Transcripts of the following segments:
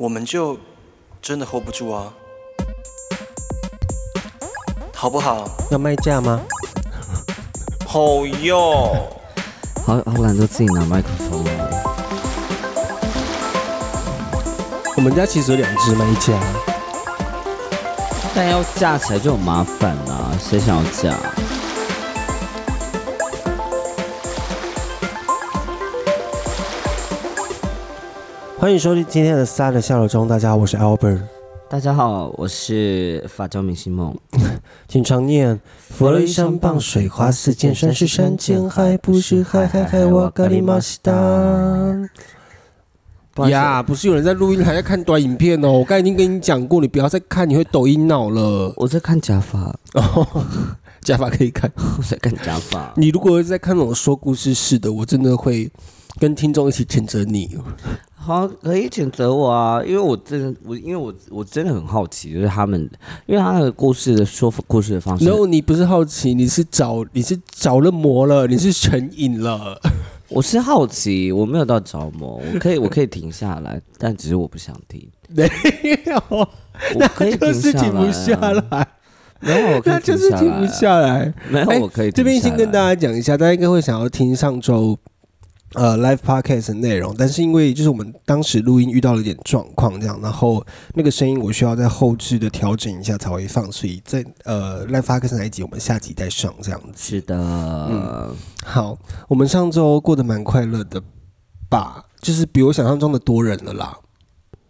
我们就真的 hold 不住啊，好不好？要卖价吗？好哟，好好懒得自己拿麦克风哦。我们家其实有两只麦架，但要架起来就很麻烦啦，谁想要架？欢迎收听今天的《三的下楼中》，大家好，我是 Albert，大家好，我是法教明星梦。请常念佛了一山傍水花似溅，山是山，见海不是海，海海我咖喱玛西达。呀，不是有人在录音，还在看短影片哦。我刚才已经跟你讲过，你不要再看，你会抖音脑了。我在看假发，假发可以看。我在看假发。你 如果在看那种说故事式的，我真的会跟听众一起谴责你。好，可以谴责我啊，因为我真的，我因为我我真的很好奇，就是他们，因为他那个故事的说故事的方式，然后你不是好奇，你是着你是着了魔了，你是成瘾了。我是好奇，我没有到着魔，我可以我可以停下来，但只是我不想停。没有，我可以就是停不下下来啊，来，没有，我可以那就是停不下来。没有，哎我可以这边先跟大家家讲一下，大家应该会想要听上周呃 live podcast 的内容，但是因为就是我们当时录音遇到了一点状况，这样，然后那个声音我需要在后置的调整一下才会放，所以在呃 live podcast 那一集我们下集再上这样子。是的，嗯好，我们上周过得蛮快乐的吧？就是比我想象中的多人了啦。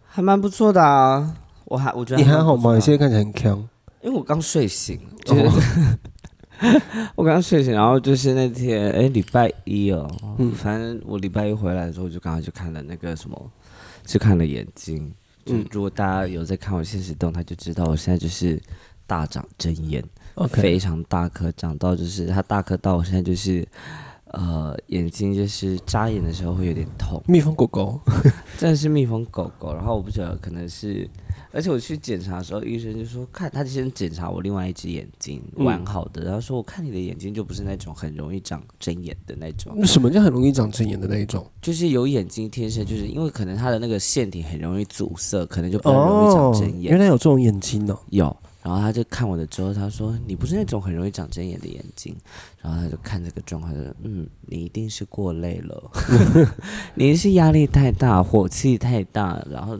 还蛮不错的啊。我还我觉得你还好吗？你现在看起来很强。因为我刚睡醒，就是、哦 我刚睡醒，然后就是那天哎礼拜一哦，嗯反正我礼拜一回来的时候，我就刚刚去看了那个什么，去看了眼睛。就嗯如果大家有在看我现实动态，就知道我现在就是大长针眼 OK，非常大颗，长到就是它大颗到我现在就是。呃，眼睛就是眨眼的时候会有点痛，蜜蜂狗狗。真的是蜜蜂狗狗。然后我不晓得，可能是，而且我去检查的时候，医生就说看，他就先检查我另外一只眼睛嗯完好的，然后说我看你的眼睛就不是那种很容易长针眼的那种，什么叫很容易长针眼的那一种？就是有眼睛天生就是因为可能他的那个腺体很容易阻塞，可能就不太容易长针眼。哦原来有这种眼睛哦。有，然后他就看我的之后，他说你不是那种很容易长针眼的眼睛，然后他就看这个状况，就说嗯，你一定是过累了，你是压力太大，火气太大，然后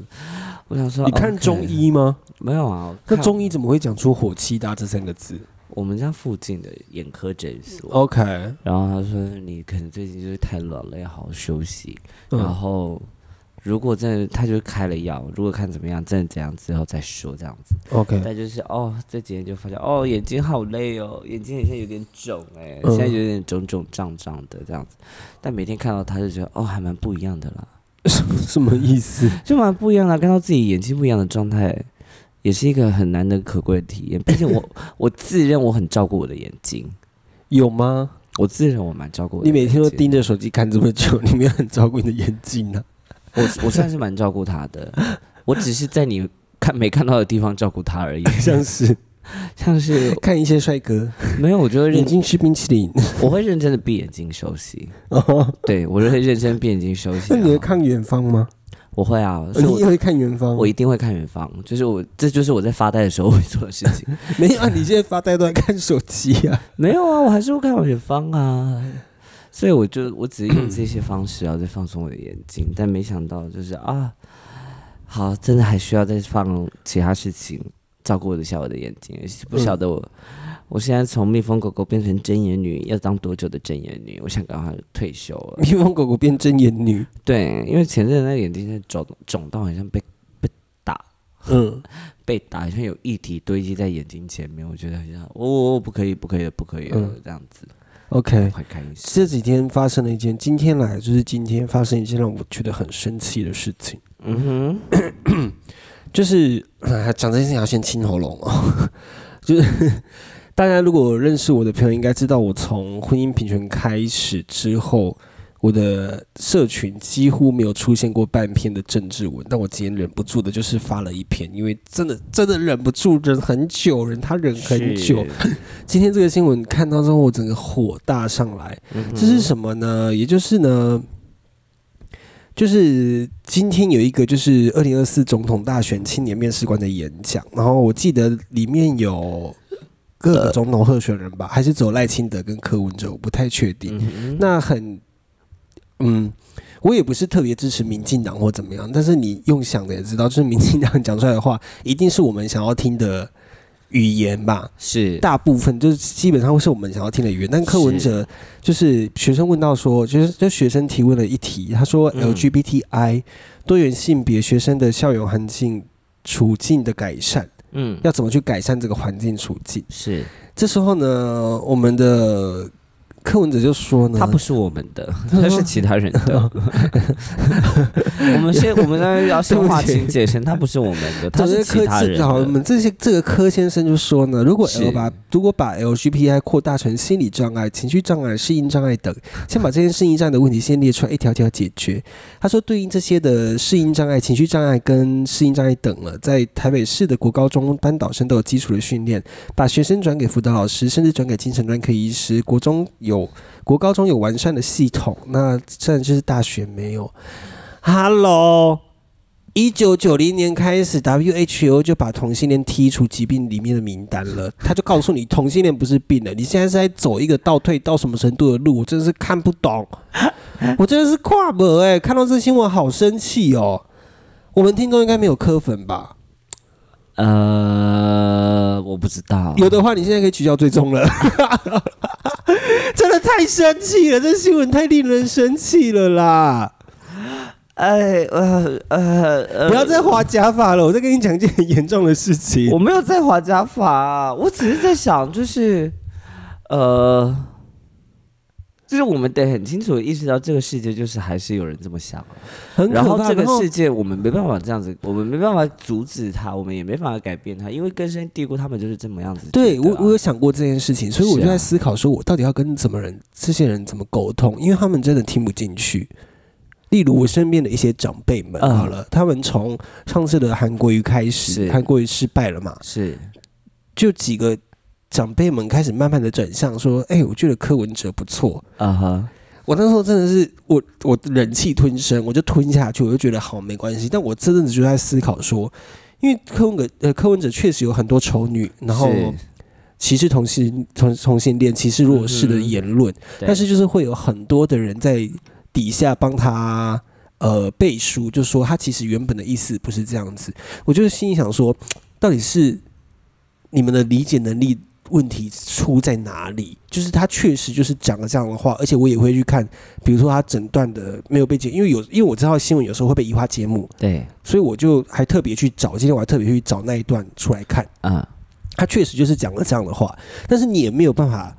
我想说，你看中医吗？没有啊？那中医怎么会讲出火气大这三个字我们家附近的眼科诊所，？OK，然后他说你可能最近就是太冷了，要好好休息，然嗯，后。如果真的，他就开了药。如果看怎么样，真的怎样之后再说，这样子。OK，但就是哦，这几天就发现哦，眼睛好累哦，眼睛好像有点肿哎、嗯现在有点肿肿胀胀的这样子。但每天看到他就觉得哦，还蛮不一样的啦，什么意思？就蛮不一样的。看到自己眼睛不一样的状态，也是一个很难得可贵的体验。毕竟我 我自认我很照顾我的眼睛，有吗？我自认我蛮照顾我的你每天都盯着手机看这么久，你没有很照顾你的眼睛呢？我我算是蛮照顾他的，我只是在你看没看到的地方照顾他而已，像是 像是 看一些帅哥，没有，我就会认，眼睛吃冰淇淋。我会认真的闭眼睛休息。哦，对，我就会认真闭眼睛休息。那你会看远方吗？我会啊，所以我你也会看远方？我一定会看远方，就是我这就是我在发呆的时候会做的事情。没有啊，你现在发呆都在看手机啊。没有啊，我还是会看远方啊。所以我就我只是用这些方式然后在放松我的眼睛，但没想到就是啊，好，真的还需要再放其他事情照顾一下我的眼睛，不晓得我、我现在从蜜蜂狗狗变成针眼女，要当多久的针眼女？我想赶快退休了。蜜蜂狗狗变真眼女。对，因为前阵子那个眼睛在肿肿到好像被被打嗯，被打，好像有液体堆积在眼睛前面，我觉得好像哦，不可以，不可以，不可以这样子，OK。快看一下。这几天发生了一件，今天来就是今天发生一件让我觉得很生气的事情，嗯哼，就是呃 讲这件事情要先清喉咙哦，就是 大家如果认识我的朋友应该知道，我从婚姻平权开始之后，我的社群几乎没有出现过半篇的政治文，但我今天忍不住的就是发了一篇，因为真的真的忍不住，忍很久，忍他忍很久。今天这个新闻看到之后，我整个火大上来。这是什么呢？也就是呢，就是今天有一个就是二零二四总统大选青年面试官的演讲，然后我记得里面有各个总统候选人吧，还是走赖清德跟柯文哲，我不太确定。嗯那很，嗯，我也不是特别支持民进党或怎么样，但是你用想的也知道，就是民进党讲出来的话，一定是我们想要听的语言吧。是。大部分就是基本上会是我们想要听的语言，但柯文哲就是学生问到说，就是就学生提问了一题，他说嗯。LGBTI 多元性别学生的校园环境处境的改善，嗯。要怎么去改善这个环境处境？是，这时候呢，我们的柯文哲就说呢，他不是我们的，他是其他人的。我们先，我们呢要先划清界限，他不是我们的，他是其他人这好，我。们这些这个柯先生就说呢，如果是 L 把如果把 LGBTI 扩大成心理障碍、情绪障碍、适应障碍等，先把这些适应障碍的问题先列出来，一条条解决。他说，对应这些的适应障碍、情绪障碍跟适应障碍等了，在台北市的国高中班导生都有基础的训练，把学生转给辅导老师，甚至转给精神专科医师。国中有有国高中有完善的系统，那现在就是大学没有。Hello。一九九零年开始，WHO 就把同性恋剔除疾病里面的名单了。他就告诉你，同性恋不是病了。你现在是在走一个倒退到什么程度的路？我真的是看不懂，我真的是跨博哎、看到这新闻好生气哦。我们听众应该没有磕粉吧？呃，我不知道，有的话，你现在可以取消追踪了。真的太生气了，这新闻太令人生气了啦！哎呃呃呃，不要再划假发了，我再跟你讲一件很严重的事情我。没有在划假发、啊，我只是在想，就是呃，就是我们得很清楚的意识到，这个世界就是还是有人这么想。啊、很可怕。然后这个世界我们没办法这样子，我们没办法阻止他，我们也没办法改变他，因为根深蒂固，他们就是这么样子、对我，我有有想过这件事情，所以我就在思考，说我到底要跟怎么人这些人怎么沟通，因为他们真的听不进去。例如我身边的一些长辈们，嗯好了，他们从上次的韩国瑜开始，韩国瑜失败了嘛，是。就几个长辈们开始慢慢的转向说，哎、我觉得柯文哲不错。啊哈，我那时候真的是我我忍气吞声，我就吞下去，我就觉得好没关系。但我这阵子就在思考说，因为柯文哲呃柯文哲确实有很多丑女，然后歧视同性同同性恋、歧视弱势的言论，对但是就是会有很多的人在底下帮他呃背书，就说他其实原本的意思不是这样子。我就是心里想说，到底是你们的理解能力问题出在哪里？就是他确实就是讲了这样的话，而且我也会去看，比如说他整段的没有被剪，因为有因为我知道新闻有时候会被移花接木，对所以我就还特别去找，今天我还特别去找那一段出来看。啊，他确实就是讲了这样的话，但是你也没有办法。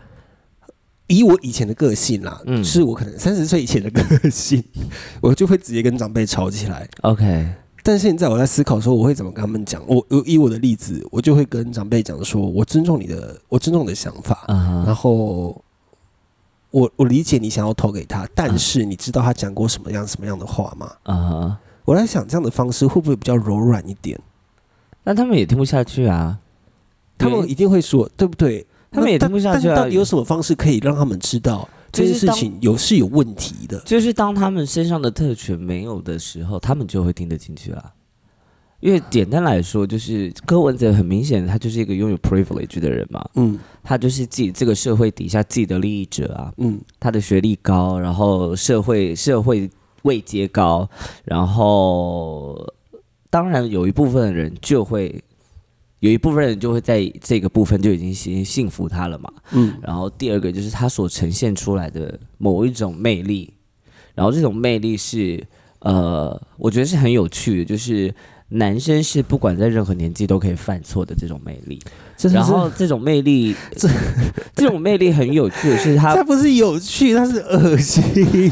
以我以前的个性啦，嗯是我可能三十岁以前的个性，我就会直接跟长辈吵起来。OK，但现在我在思考说，我会怎么跟他们讲。我我以我的例子，我就会跟长辈讲说，我尊重你的，我尊重你的想法，啊然后我我理解你想要投给他，但是你知道他讲过什么样什么样的话吗？哈啊哈，我在想这样的方式会不会比较柔软一点？那他们也听不下去啊，他们一定会说，对不对？他们也听不下去啊但但是到底有什么方式可以让他们知道这件事情有是有问题的？就是当他们身上的特权没有的时候，他们就会听得进去了。因为简单来说，就是柯文哲很明显，他就是一个拥有 privilege 的人嘛，嗯他就是自己这个社会底下自己的利益者啊，嗯他的学历高，然后社会社会位阶高，然后当然有一部分人就会有一部分人就会在这个部分就已经幸幸福他了嘛。嗯然后第二个就是他所呈现出来的某一种魅力，然后这种魅力是呃，我觉得是很有趣的，就是男生是不管在任何年纪都可以犯错的这种魅力。然后这种魅力，这这种魅力很有趣的是他他不是有趣，他是恶心，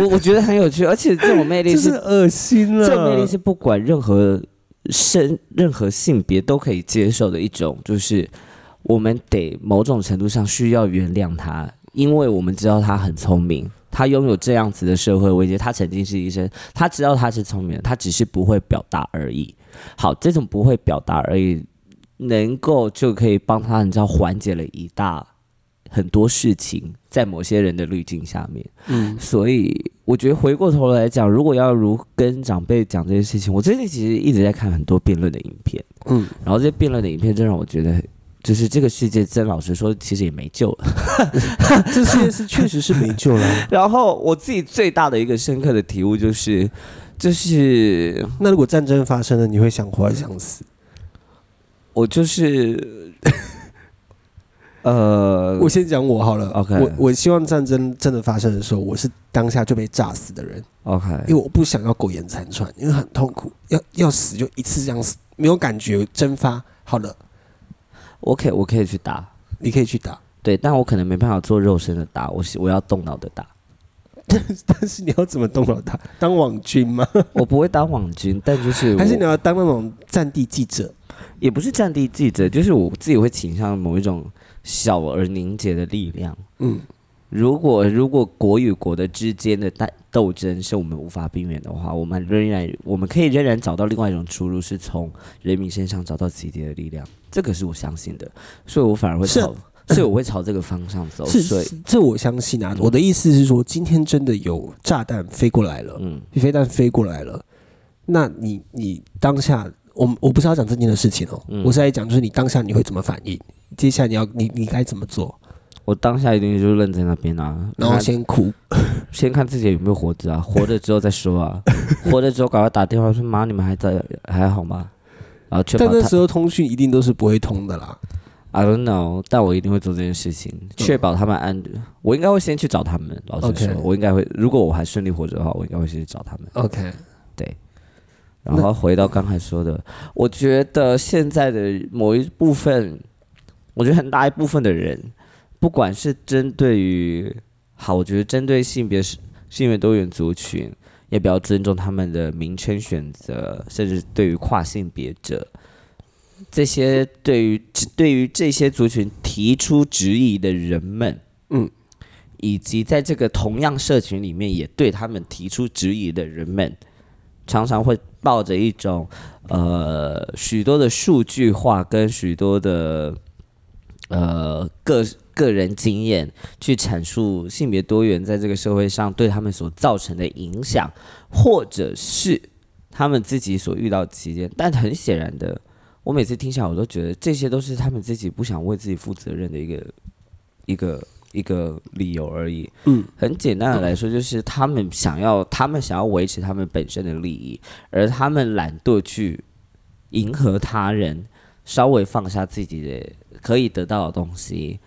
我我觉得很有趣，而且这种魅力就是 是恶心了。这种魅力是不管任何生任何性别都可以接受的一种，就是我们得某种程度上需要原谅他，因为我们知道他很聪明，他拥有这样子的社会危机，他曾经是医生，他知道他是聪明的，他只是不会表达而已。好，这种不会表达而已，能够就可以帮他，你知道缓解了一大很多事情，在某些人的滤镜下面。嗯所以我觉得回过头来讲，如果要如跟长辈讲这些事情，我最近其实一直在看很多辩论的影片，嗯，然后这些辩论的影片真让我觉得，就是这个世界真老实说，其实也没救了。这世界是确实是没救了。然后我自己最大的一个深刻的体悟就是，就是那如果战争发生了，你会想活还是想死？我就是，呃，我先讲我好了。OK 我我希望战争真的发生的时候，我是当下就被炸死的人，OK，因为我不想要苟延残喘，因为很痛苦，要要死就一次这样死，没有感觉蒸发。好了，我可以我可以去打，你可以去打，对，但我可能没办法做肉身的打，我是我要动脑的打。但是你要怎么动脑打？当网军吗？我不会当网军，但就是我还是你要当那种战地记者？也不是战地记者，就是我自己会倾向某一种小而凝结的力量。嗯，如果如果国与国的之间的斗斗争是我们无法避免的话，我们仍然我们可以仍然找到另外一种出路，是从人民身上找到集体的力量，这个是我相信的，所以我反而会是朝，所以我会朝这个方向走。是所以，这我相信啊。我的意思是说，今天真的有炸弹飞过来了，嗯，飞弹飞过来了，那你你当下，我我不是要讲这件的事情哦，嗯我是在讲就是你当下你会怎么反应，接下来你要你你该怎么做，我当下一定就愣在那边啊，然后先哭，先看自己有没有活着啊，活着之后再说啊，活着之后赶快打电话说妈，你们还在还好吗？然后确保他但那时候通讯一定都是不会通的啦。I don't know，但我一定会做这件事情，确保他们安。我应该会先去找他们。老实说我应该会，如果我还顺利活着的话，我应该会先去找他们。OK，对然后回到刚才说的，我觉得现在的某一部分，我觉得很大一部分的人，不管是针对于好，我觉得针对性别是性别多元族群，也比较尊重他们的名称选择，甚至对于跨性别者，这些对于对于这些族群提出质疑的人们，嗯，以及在这个同样社群里面也对他们提出质疑的人们，常常会抱着一种呃许多的数据化跟许多的呃个个人经验去阐述性别多元在这个社会上对他们所造成的影响，或者是他们自己所遇到的期间。但很显然的，我每次听下来，我都觉得这些都是他们自己不想为自己负责任的一个一个一个理由而已。嗯，很简单的来说，就是他们想要，他们想要维持他们本身的利益，而他们懒惰去迎合他人，稍微放下自己的可以得到的东西，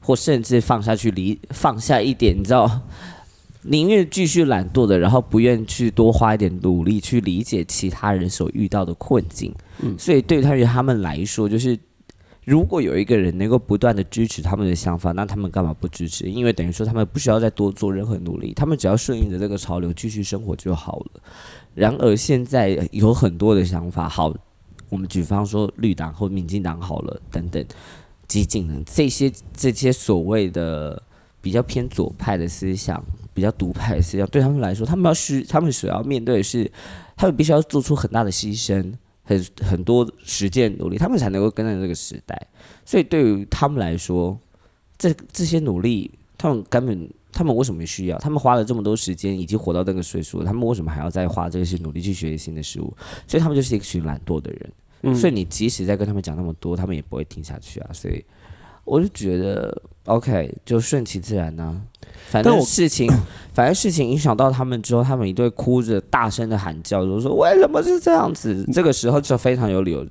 或甚至放下去理放下一点，你知道。宁愿继续懒惰的，然后不愿去多花一点努力去理解其他人所遇到的困境。嗯所以对于他们来说，就是如果有一个人能够不断的支持他们的想法，那他们干嘛不支持？因为等于说他们不需要再多做任何努力，他们只要顺应着这个潮流继续生活就好了。然而现在有很多的想法，好，我们举方说绿党或民进党好了，等等，激进的这些这些所谓的比较偏左派的思想，比较独派的思想，对他们来说，他们要需他们所要面对的是，他们必须要做出很大的牺牲。很很多实践努力，他们才能够跟上这个时代。所以对于他们来说，这这些努力，他们根本他们为什么需要？他们花了这么多时间，已经活到这个岁数了，他们为什么还要再花这些努力去学习新的事物？所以他们就是一群懒惰的人。嗯所以你即使在跟他们讲那么多，他们也不会听下去啊。所以我就觉得，OK，就顺其自然呢、反正事情，反正事情影响到他们之后，他们一定会哭着大声的喊叫，就说为什么是这样子？这个时候就非常有理由，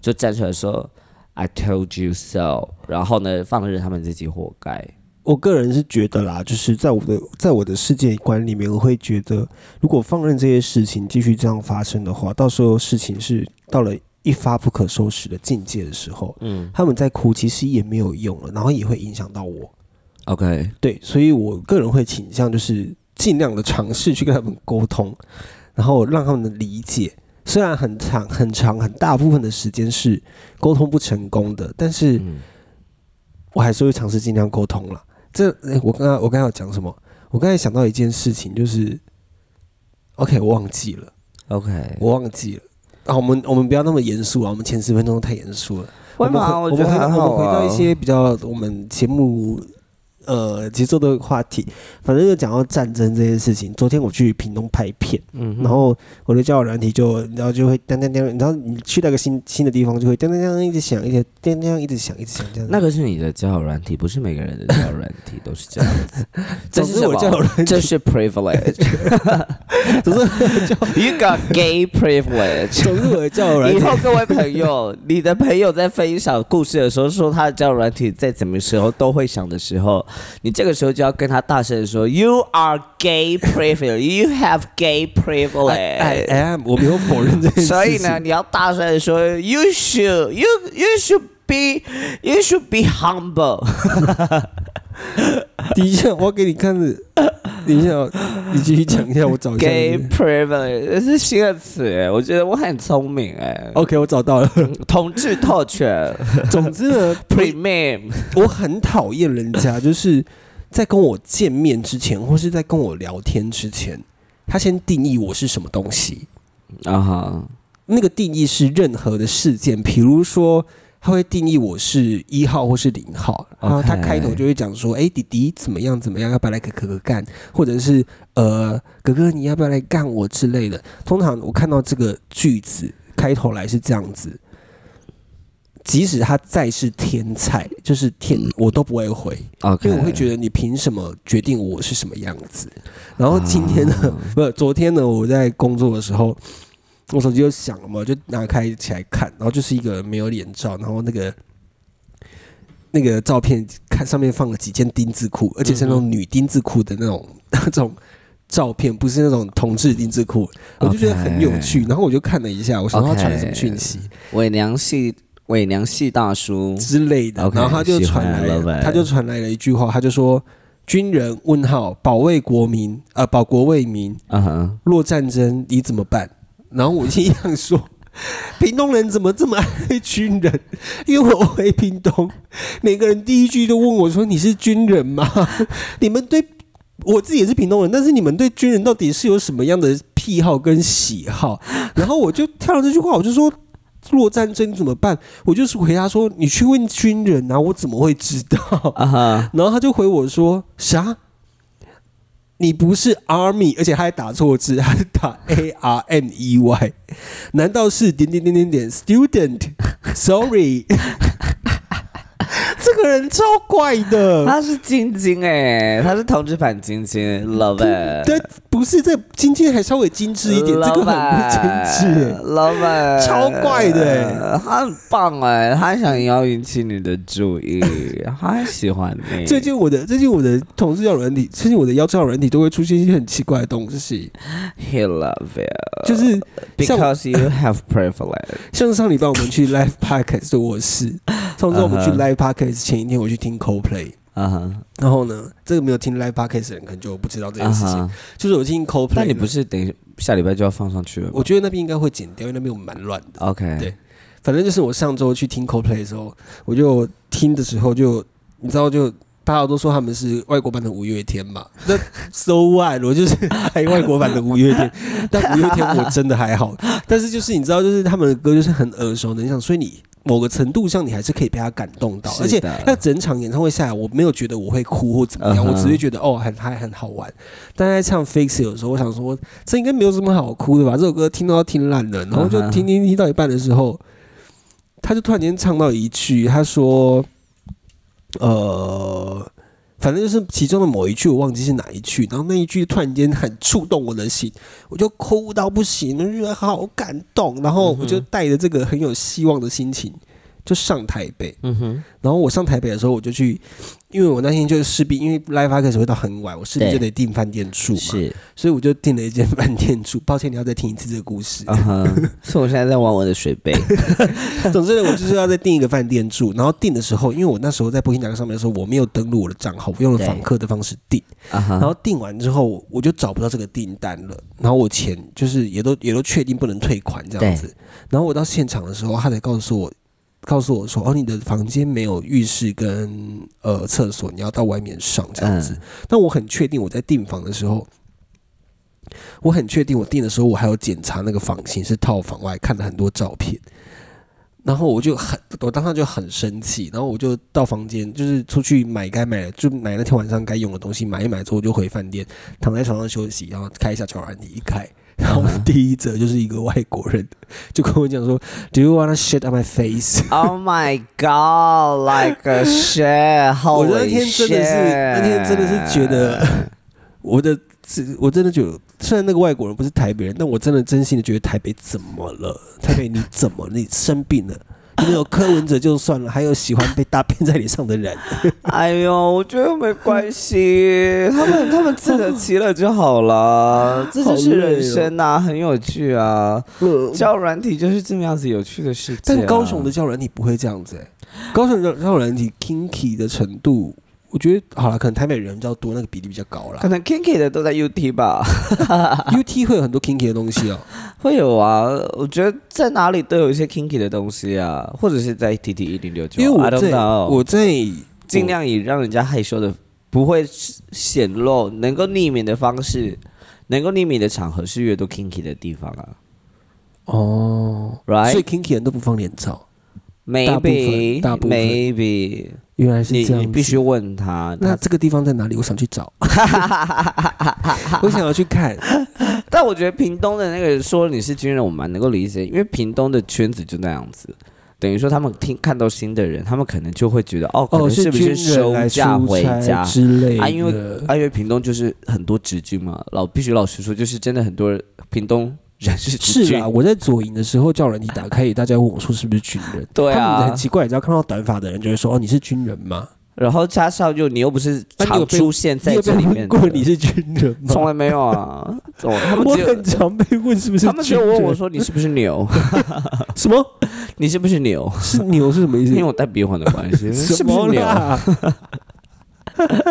就站出来说 “I told you so”，然后呢，放任他们自己活该。我个人是觉得啦，就是在我的在我的世界观里面，我会觉得，如果放任这些事情继续这样发生的话，到时候事情是到了一发不可收拾的境界的时候，嗯他们在哭其实也没有用了，然后也会影响到我。，OK，对，所以我个人会倾向就是尽量的尝试去跟他们沟通，然后让他们的理解。虽然很长、很长、很大部分的时间是沟通不成功的，但是嗯我还是会尝试尽量沟通了。这，诶我刚刚我刚刚要讲什么？我刚才想到一件事情，就是，OK，我忘记了，，OK，我忘记了。啊，我们我们不要那么严肃啊，我们前十分钟太严肃了。会吗？我们回觉得还好我们回我们回到一啊些比较我们节目呃节奏的话题，反正就讲到战争这件事情。昨天我去屏东拍片，嗯，然后我的交友软体就，然后就会当当当，然后你去那个新新的地方就会当当当一直响，一直当当一直响，一直响这样子。那个是你的交友软体，不是每个人的交友软体都是这样子。这是我交友软体这是 privilege。总之 You got gay privilege。总之我的交友软体，以后各位朋友，你的朋友在分享故事的时候，说他的交友软体在什么时候都会响的时候，你这个时候就要跟他大声的说：“You are gay privilege. You have gay privilege.” am，我没有否认这件事情。所以呢，你要大声的说：“You should, you you should be, you should be humble.” 等一下，我给你看的。等一下哦，你继续讲一下，我找一下。Gay privilege 这是新的词哎，我觉得我很聪明哎。OK，我找到了。同志特权 总之呢，，premium，我很讨厌人家就是在跟我见面之前，或是在跟我聊天之前，他先定义我是什么东西。啊哈，那个定义是任何的事件，比如说他会定义我是一号或是零号，然后他开头就会讲说：“哎、弟弟怎么样怎么样，要不要来给哥哥干？”或者是呃，哥哥你要不要来干我之类的。通常我看到这个句子开头来是这样子。即使他再是天才，就是天，我都不会回因为我会觉得你凭什么决定我是什么样子？然后今天呢，不是昨天呢，我在工作的时候，我手机就响了嘛，就拿开起来看，然后就是一个没有脸照，然后那个那个照片看上面放了几件丁字裤，而且是那种女丁字裤的那种 那种照片，不是那种同志丁字裤，我就觉得很有趣。然后我就看了一下，我想说他传了什么讯息。伪娘系伪娘系大叔，之类的，然后他就传来了，他就传来了一句话，他就说：“军人问号保卫国民，呃，保国为民，嗯哼，若战争你怎么办？”然后我心想说。屏东人怎么这么爱军人？因为我回屏东，每个人第一句都问我说：“你是军人吗？” 你们对我自己也是屏东人，但是你们对军人到底是有什么样的癖好跟喜好？然后我就跳了这句话，我就说：“若战争怎么办？”我就是回答说：“你去问军人啊，我怎么会知道？”然后他就回我说：“啥？你不是 army，而且他还打错字，还打 a r m e y，难道是点点点点点 student？Sorry，个人超怪的。他是晶晶哎，他是同志版晶晶，love it，对，不是这晶晶还稍微精致一点，这个很不精致。欸。，love it，超怪的。欸他很棒哎，他想要引起你的注意，他喜欢你，最近我的最近我的同事交友软体，最近我的腰交友软体都会出现一些很奇怪的东西，he love it，就是像 because you have privilege，像上礼拜我们去 live podcast 的我是，上周我们去 live podcast 前一天我去听 Coldplay，啊哈，然后呢，这个没有听 live podcast 的人可能就不知道这件啊事情，哈，就是我听 Coldplay，那你不是等下礼拜就要放上去了我觉得那边应该会剪掉，因为那边我蛮乱的。？OK，对反正就是我上周去听 Coldplay 的时候，我就听的时候就你知道就。大家都说他们是外国版的五月天嘛，那 so what？我就是还外国版的五月天，但五月天我真的还好。但是就是你知道，就是他们的歌就是很耳熟能详，所以你某个程度上你还是可以被他感动到。而且那整场演唱会下来，我没有觉得我会哭或怎么样，我只会觉得哦很嗨很好玩。但在唱 Fix 的时候，我想说这应该没有什么好哭的吧？这首歌听到要听烂了，然后就听听听到一半的时候，他就突然间唱到一句，他说：“呃，反正就是其中的某一句，我忘记是哪一句。然后那一句突然间很触动我的心，我就哭到不行，觉得好感动。然后我就带着这个很有希望的心情，就上台北。嗯哼，然后我上台北的时候，我就去，因为我那天就是势必因为 live podcast 会到很晚，我势必就得订饭店住嘛，是，所以我就订了一间饭店住。抱歉，你要再听一次这个故事。啊哈，所以我现在在玩我的水杯，总之呢，我就是要再订一个饭店住。然后订的时候，因为我那时候在 Booking 上面的时候，我没有登录我的账号，我用了访客的方式订。然后订完之后，我就找不到这个订单了。然后我钱就是也都也都确定不能退款这样子。然后我到现场的时候，他才告诉我，告诉我说：“哦，你的房间没有浴室跟呃厕所，你要到外面上这样子。嗯但我很确定我在订房的时候。我很确定，我订的时候我还有检查那个房型是套房，我还看了很多照片。然后我就很，我当时就很生气，然后我就到房间，就是出去买该买的，就买那天晚上该用的东西，买一买之后我就回饭店，躺在床上休息，然后开一下交友软体一开，然后第一则就是一个外国人就跟我讲说，Do you wanna shit on my face？Oh my god, like a shit！我那天真的是那天真的是觉得我的，是我真的觉得，虽然那个外国人不是台北人，但我真的真心的觉得台北怎么了？台北你怎么了？你生病了？你没有柯文哲就算了，还有喜欢被大骗在脸上的人。哎呦，我觉得没关系，他们他们自得其乐就好了，这就是人生呐、很有趣啊。教软体就是这么样子有趣的事情、啊。但高雄的教软体不会这样子、欸，高雄的教软体 kinky 的程度，我觉得好了，可能台北人比较多，那个比例比较高啦可。能 Kinky 的都在 UT 吧，UT 会有很多 kinky 的东西哦、会有啊。我觉得在哪里都有一些 Kinky 的东西啊，或者是在 TT 一零六九，因为我在我在尽量以让人家害羞的、不会显露、能够匿名的方式，能够匿名的场合是越多 Kinky 的地方啊哦，，right？所以 kinky 人都不放脸照，大部分 Maybe 大部分 maybe 原来是你这样子你必须问他，那这个地方在哪里？我想去找，我想要去看。但我觉得屏东的那个说你是军人，我蛮能够理解，因为屏东的圈子就那样子。等于说，他们听看到新的人，他们可能就会觉得，哦，可哦，能是不是休假回家？之类的？啊因为啊，因为屏东就是很多直军嘛，老必须老实说，就是真的很多人屏东人是是啊，，我在左营的时候，叫人你打开，大家问我说是不是军人？对啊他们很奇怪，只要看到短发的人，就会说哦，你是军人吗？然后加上就你又不是常出现在这里面，问过你是军人吗？从来没有啊，哦他们我只有很常被问是不是他们只有问我说你是不是牛，什么你是不是牛？是牛是什么意思？因为我戴鼻环的关系，是 什么不是牛？啦？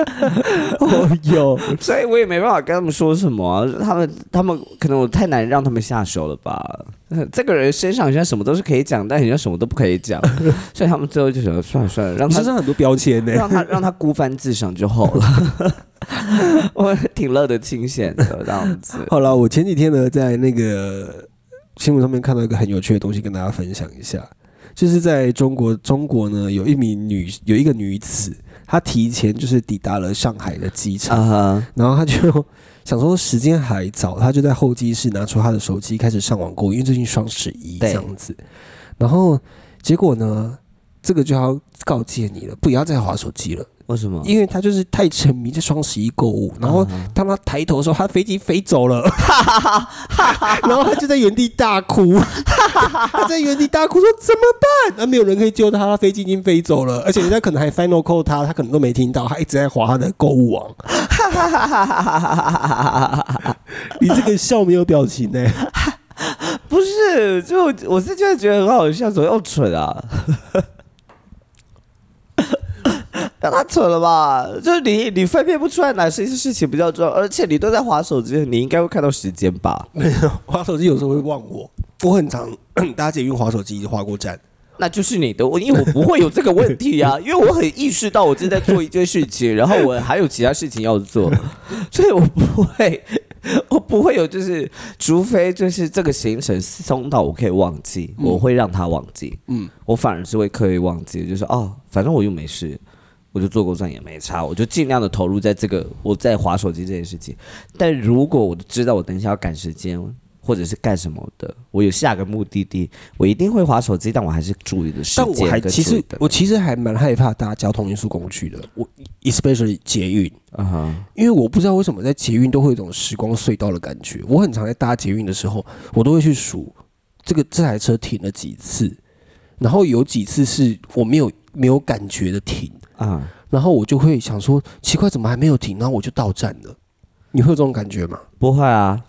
哦哟，所以我也没办法跟他们说什么啊、他们他们可能我太难让他们下手了吧？呃 这个人身上好像什么都是可以讲，但好像什么都不可以讲，所以他们最后就想算了算了，让他身上很多标签呢。让他让他孤帆自赏就好了。我挺乐得清闲的这样子。好了，我前几天呢，在那个新闻上面看到一个很有趣的东西，跟大家分享一下。就是在中国，中国呢有一名女有一个女子，她提前就是抵达了上海的机场，啊然后他就想说时间还早，他就在候机室拿出他的手机开始上网购，因为最近双十一这样子。然后结果呢，这个就要告诫你了，不要再划手机了，为什么？因为他就是太沉迷在双十一购物，然后啊当他抬头的时候，他飞机飞走了，然后他就在原地大哭，他在原地大哭说怎么办？那、没有人可以救他，他飞机已经飞走了，而且人家可能还 final call 他，他可能都没听到，他一直在划他的购物网。你这个笑没有表情呢、不是，就我是真的觉得很好笑，怎么又蠢啊？让他扯了吧？就是你，你分辨不出来哪些事情比较重要，而且你都在划手机，你应该会看到时间吧？没有，划手机有时候会忘我，我很常 搭捷运划手机划过站。那就是你的，我因为我不会有这个问题啊，因为我很意识到我正在做一件事情，然后我还有其他事情要做，所以我不会，我不会有就是，除非就是这个行程松到我可以忘记，嗯我会让他忘记，嗯，我反而是会刻意忘记，就是哦，反正我又没事。我就坐过站也没差，我就尽量的投入在这个我在划手机这件事情。但如果我知道我等一下要赶时间，或者是干什么的，我有下个目的地，我一定会划手机，但我还是注意的时但间我还其实跟注意的我其实还蛮害怕搭交通运输工具的，我 especially 捷运。啊哈，因为我不知道为什么在捷运都会有一种时光隧道的感觉。我很常在搭捷运的时候，我都会去数这个这台车停了几次，然后有几次是我没有没有感觉的停，啊，然后我就会想说奇怪怎么还没有停，然后我就到站了。你会有这种感觉吗？不会啊，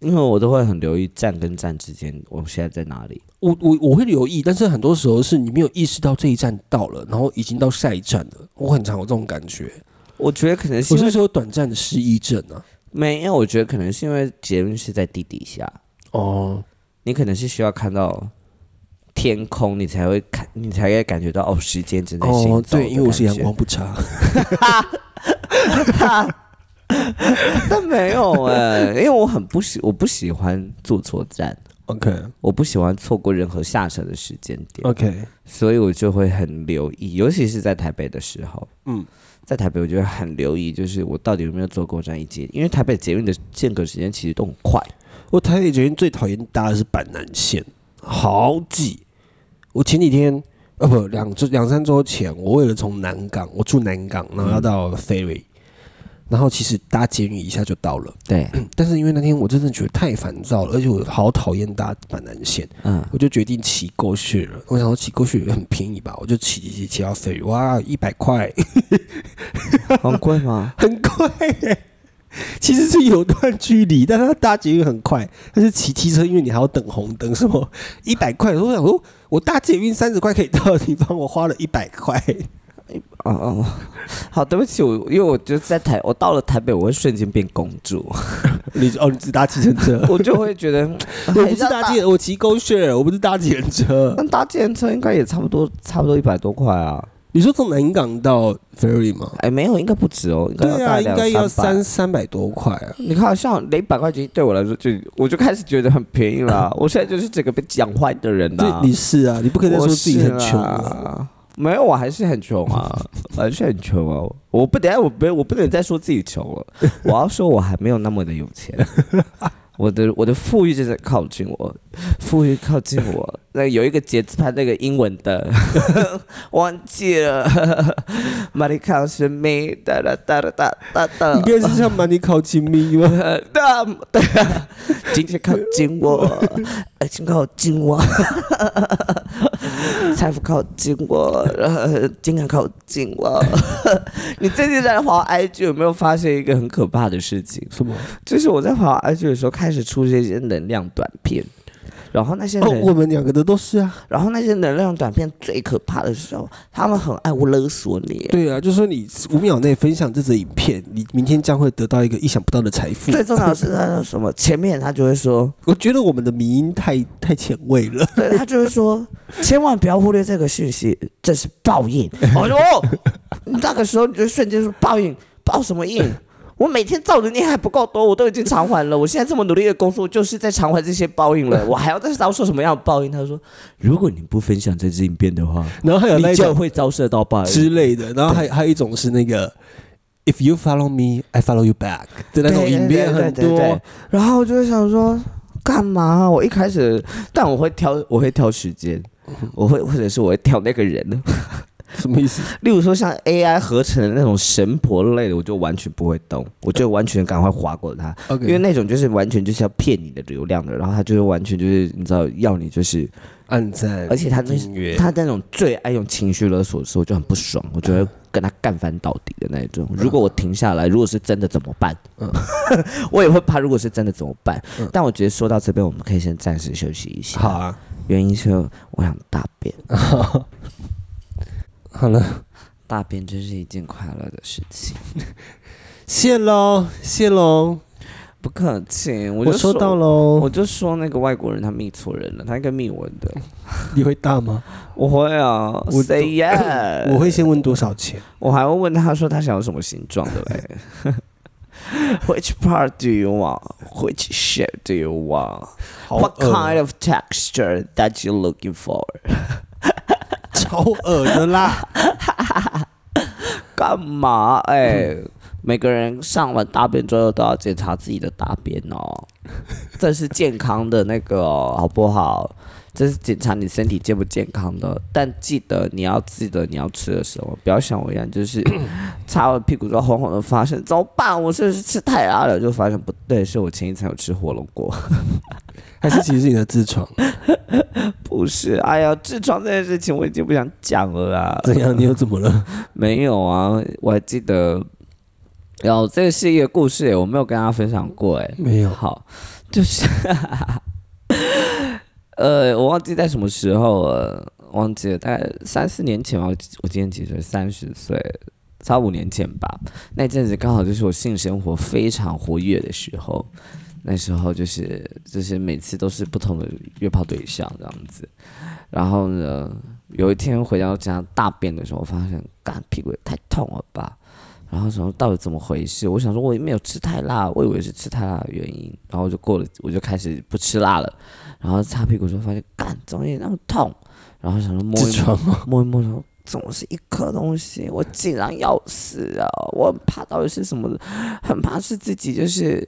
因为我都会很留意站跟站之间，我现在在哪里。我我我会留意，但是很多时候是你没有意识到这一站到了，然后已经到下一站了。我很常有这种感觉，我觉得可能是我是说短暂的失忆症啊。没有，我觉得可能是因为捷运是在地底下，哦，你可能是需要看到天空，你才会看，你才会感觉到哦，时间正在行哦，走的对，因为我是阳光，不差。但没有哎、因为我很不喜，我不喜欢坐错站。OK 我不喜欢错过任何下车的时间点，OK，所以我就会很留意，尤其是在台北的时候。嗯，在台北我就会很留意，就是我到底有没有坐过站一节，因为台北捷运的间隔时间其实都很快。我台北捷运最讨厌搭的是板南线，好挤。我前几天，呃不，两周两三周前，我为了从南港，我住南港，然后要到 ferry，、然后其实搭捷运一下就到了，对，但是因为那天我真的觉得太烦躁了，而且我好讨厌搭板南线，嗯，我就决定骑过去了。我想说骑过去很便宜吧，我就骑骑骑骑到 ferry，哇，一百块，很贵吗？很贵耶。其实是有段距离，但他搭捷运很快。但是骑机车，因为你还要等红灯，什么 一百块，我想说，我搭捷运三十块可以到的地方，我花了一百块。哦哦，好，对不起，我因为我就在台，我到了台北，我会瞬间变公主，你哦，你只搭计程车？我就会觉得，我不是搭计，我骑狗血，我不是搭计程车。那搭电车应该也差不多，差不多一百多块啊。你说从南港到 ferry 吗？哎，没有，应该不止哦，应该要对啊，应该要三三三百多块啊。你看，像两百块钱对我来说就，我就开始觉得很便宜了。我现在就是整个被讲坏的人对啦。，你是啊，你不可以再说自己很穷啊。没有，我还是很穷啊，我 还是很穷啊。我不等下我不我不能再说自己穷了，我要说我还没有那么的有钱。我的我的富裕正在靠近我，富裕靠近我。那有一个节字旁那个英文的，忘记了。Money comes to me，哒哒哒哒哒哒哒。你应该是像把你靠亲密吗？哒，对对啊，金钱靠近我，爱情靠近我，财富靠近我，呃，健康靠近我。你最近在滑 IG 有没有发现一个很可怕的事情？什么？就是我在滑 IG 的时候开始出现一些能量短片，然后那些我们两个的都是啊。然后那些能量短片最可怕的时候，他们很爱勒索你。对啊，就说你五秒内分享这则影片，你明天将会得到一个意想不到的财富。最重要的是他说什么？前面他就会说，我觉得我们的迷音太太前卫了。对他就会说，千万不要忽略这个讯息，这是报应。我说，哦那个时候你就瞬间说报应，报什么应？我每天造的孽还不够多，我都已经偿还了。我现在这么努力的工作，就是在偿还这些报应了。我还要再遭受什么样的报应？他说，如果你不分享这支影片的话，然后还有一种就会遭受到报应。之类的，然后还还有一种是那个 If you follow me, I follow you back 的那种对影片很对对对对多。然后我就会想说，干嘛？我一开始，但我会挑，我会挑时间，我会或者是我会挑那个人。什么意思？例如说像 AI 合成的那种神婆类的，我就完全不会动，我就完全赶快划过它因为那种就是完全就是要骗你的流量的，然后他就是完全就是你知道要你就是，按赞，而且他那他那种最爱用情绪勒索的时候，我就很不爽，我就会跟他干翻到底的那一种。如果我停下来，如果是真的怎么办？嗯 我也会怕，如果是真的怎么办？但我觉得说到这边，我们可以先暂时休息一下。好，啊，原因是我想大便，好了，大便真是一件快乐的事情。谢喽，谢喽，不客气，我我就收到喽我。就说那个外国人他密错人了，他应该密我的。你会大吗？我会啊我，say yes。我会先问多少钱。我还会问他说他想要什么形状的嘞。Which part do you want? Which shape do you want? What kind of texture that you looking for? 超恶的啦！干嘛？哎、每个人上完大便之后都要检查自己的大便哦，这是健康的那个、哦、好不好？这是检查你身体健不健康的。但记得你要记得你要吃的时候，不要像我一样，就是 擦完屁股之后红红的，发现怎么办？我是不是吃太辣了？就发现不对，是我前一餐有吃火龙果。还是其实是你的痔疮？不是，哎呀，痔疮这件事情我已经不想讲了啦。怎样？你又怎么了？没有啊，我还记得，然后这个是一个故事耶，我没有跟大家分享过哎。没有。好，就是，呃，我忘记在什么时候了，忘记了，大概三四年前吧。我我今年几岁？三十岁，差五年前吧。那阵子刚好就是我性生活非常活跃的时候，那时候就是就是每次都是不同的约炮对象这样子。然后呢，有一天回到家大便的时候，发现，干屁股也太痛了吧。然后想说到底怎么回事？我想说我也没有吃太辣，我以为是吃太辣的原因，然后就过了，我就开始不吃辣了，然后擦屁股时候发现，干怎么也那么痛，然后想说摸一摸，摸一摸，说怎么是一颗东西？我竟然要死啊！我很怕到底是什么，很怕是自己就是。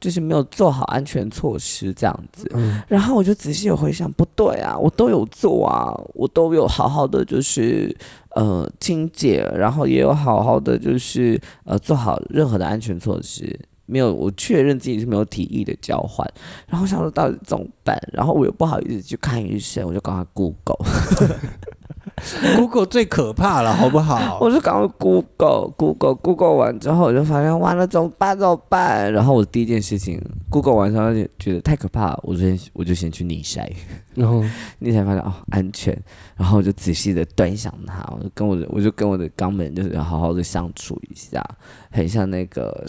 就是没有做好安全措施这样子，然后我就仔细有回想，不对啊，我都有做啊，我都有好好的就是呃清洁，然后也有好好的就是呃做好任何的安全措施，没有我确认自己是没有体液的交换，然后想说到底怎么办，然后我又不好意思去看医生，我就赶快 Google，Google 最可怕了，好不好？我就赶快 Google Google Google 完之后，我就发现完了怎么办怎么办？然后我第一件事情 Google 完之后就觉得太可怕了，我就先我就先去逆筛。然后你才发现哦安全，然后我就仔细的端详它，我就跟我的我就跟我的肛门就是好好的相处一下，很像那个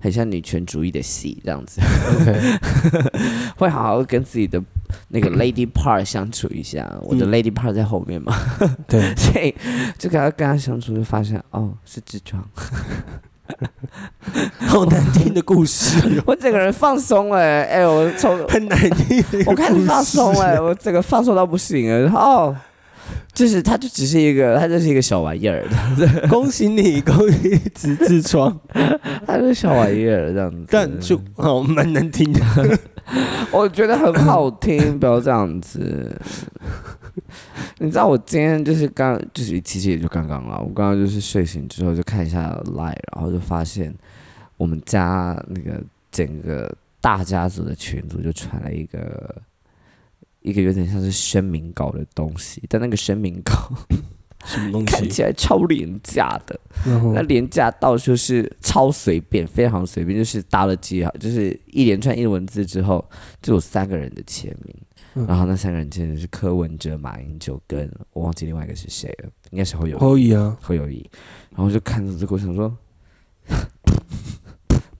很像女权主义的戏这样子。会好好跟自己的那个 lady part 相处一下，我的嗯。lady part 在后面嘛，对，所以就跟他跟他相处就发现哦是痔疮，好难听的故事，我整个人放松了、欸，哎、我从很难听我开始放松哎、我整个放松到不行了，然后哦就是它就只是一个，它就是一个小玩意儿，恭喜你，恭喜你直痔疮，它 是小玩意儿这样子，但就好蛮难听的。我觉得很好听，不要这样子。你知道我今天就是刚，就是其实也就刚刚了，我刚刚就是睡醒之后就看一下 Line，然后就发现我们家那个整个大家族的群组就传了一个一个有点像是声明稿的东西，但那个声明稿 什么东西？看起来超廉价的，然后？那廉价到就是超随便，非常随便，就是搭了几号，就是一连串英文字之后，就有三个人的签名，嗯。然后那三个人签的是柯文哲、马英九跟我忘记另外一个是谁了，应该是侯友可以啊，侯友谊，然后就看着这个，我想说。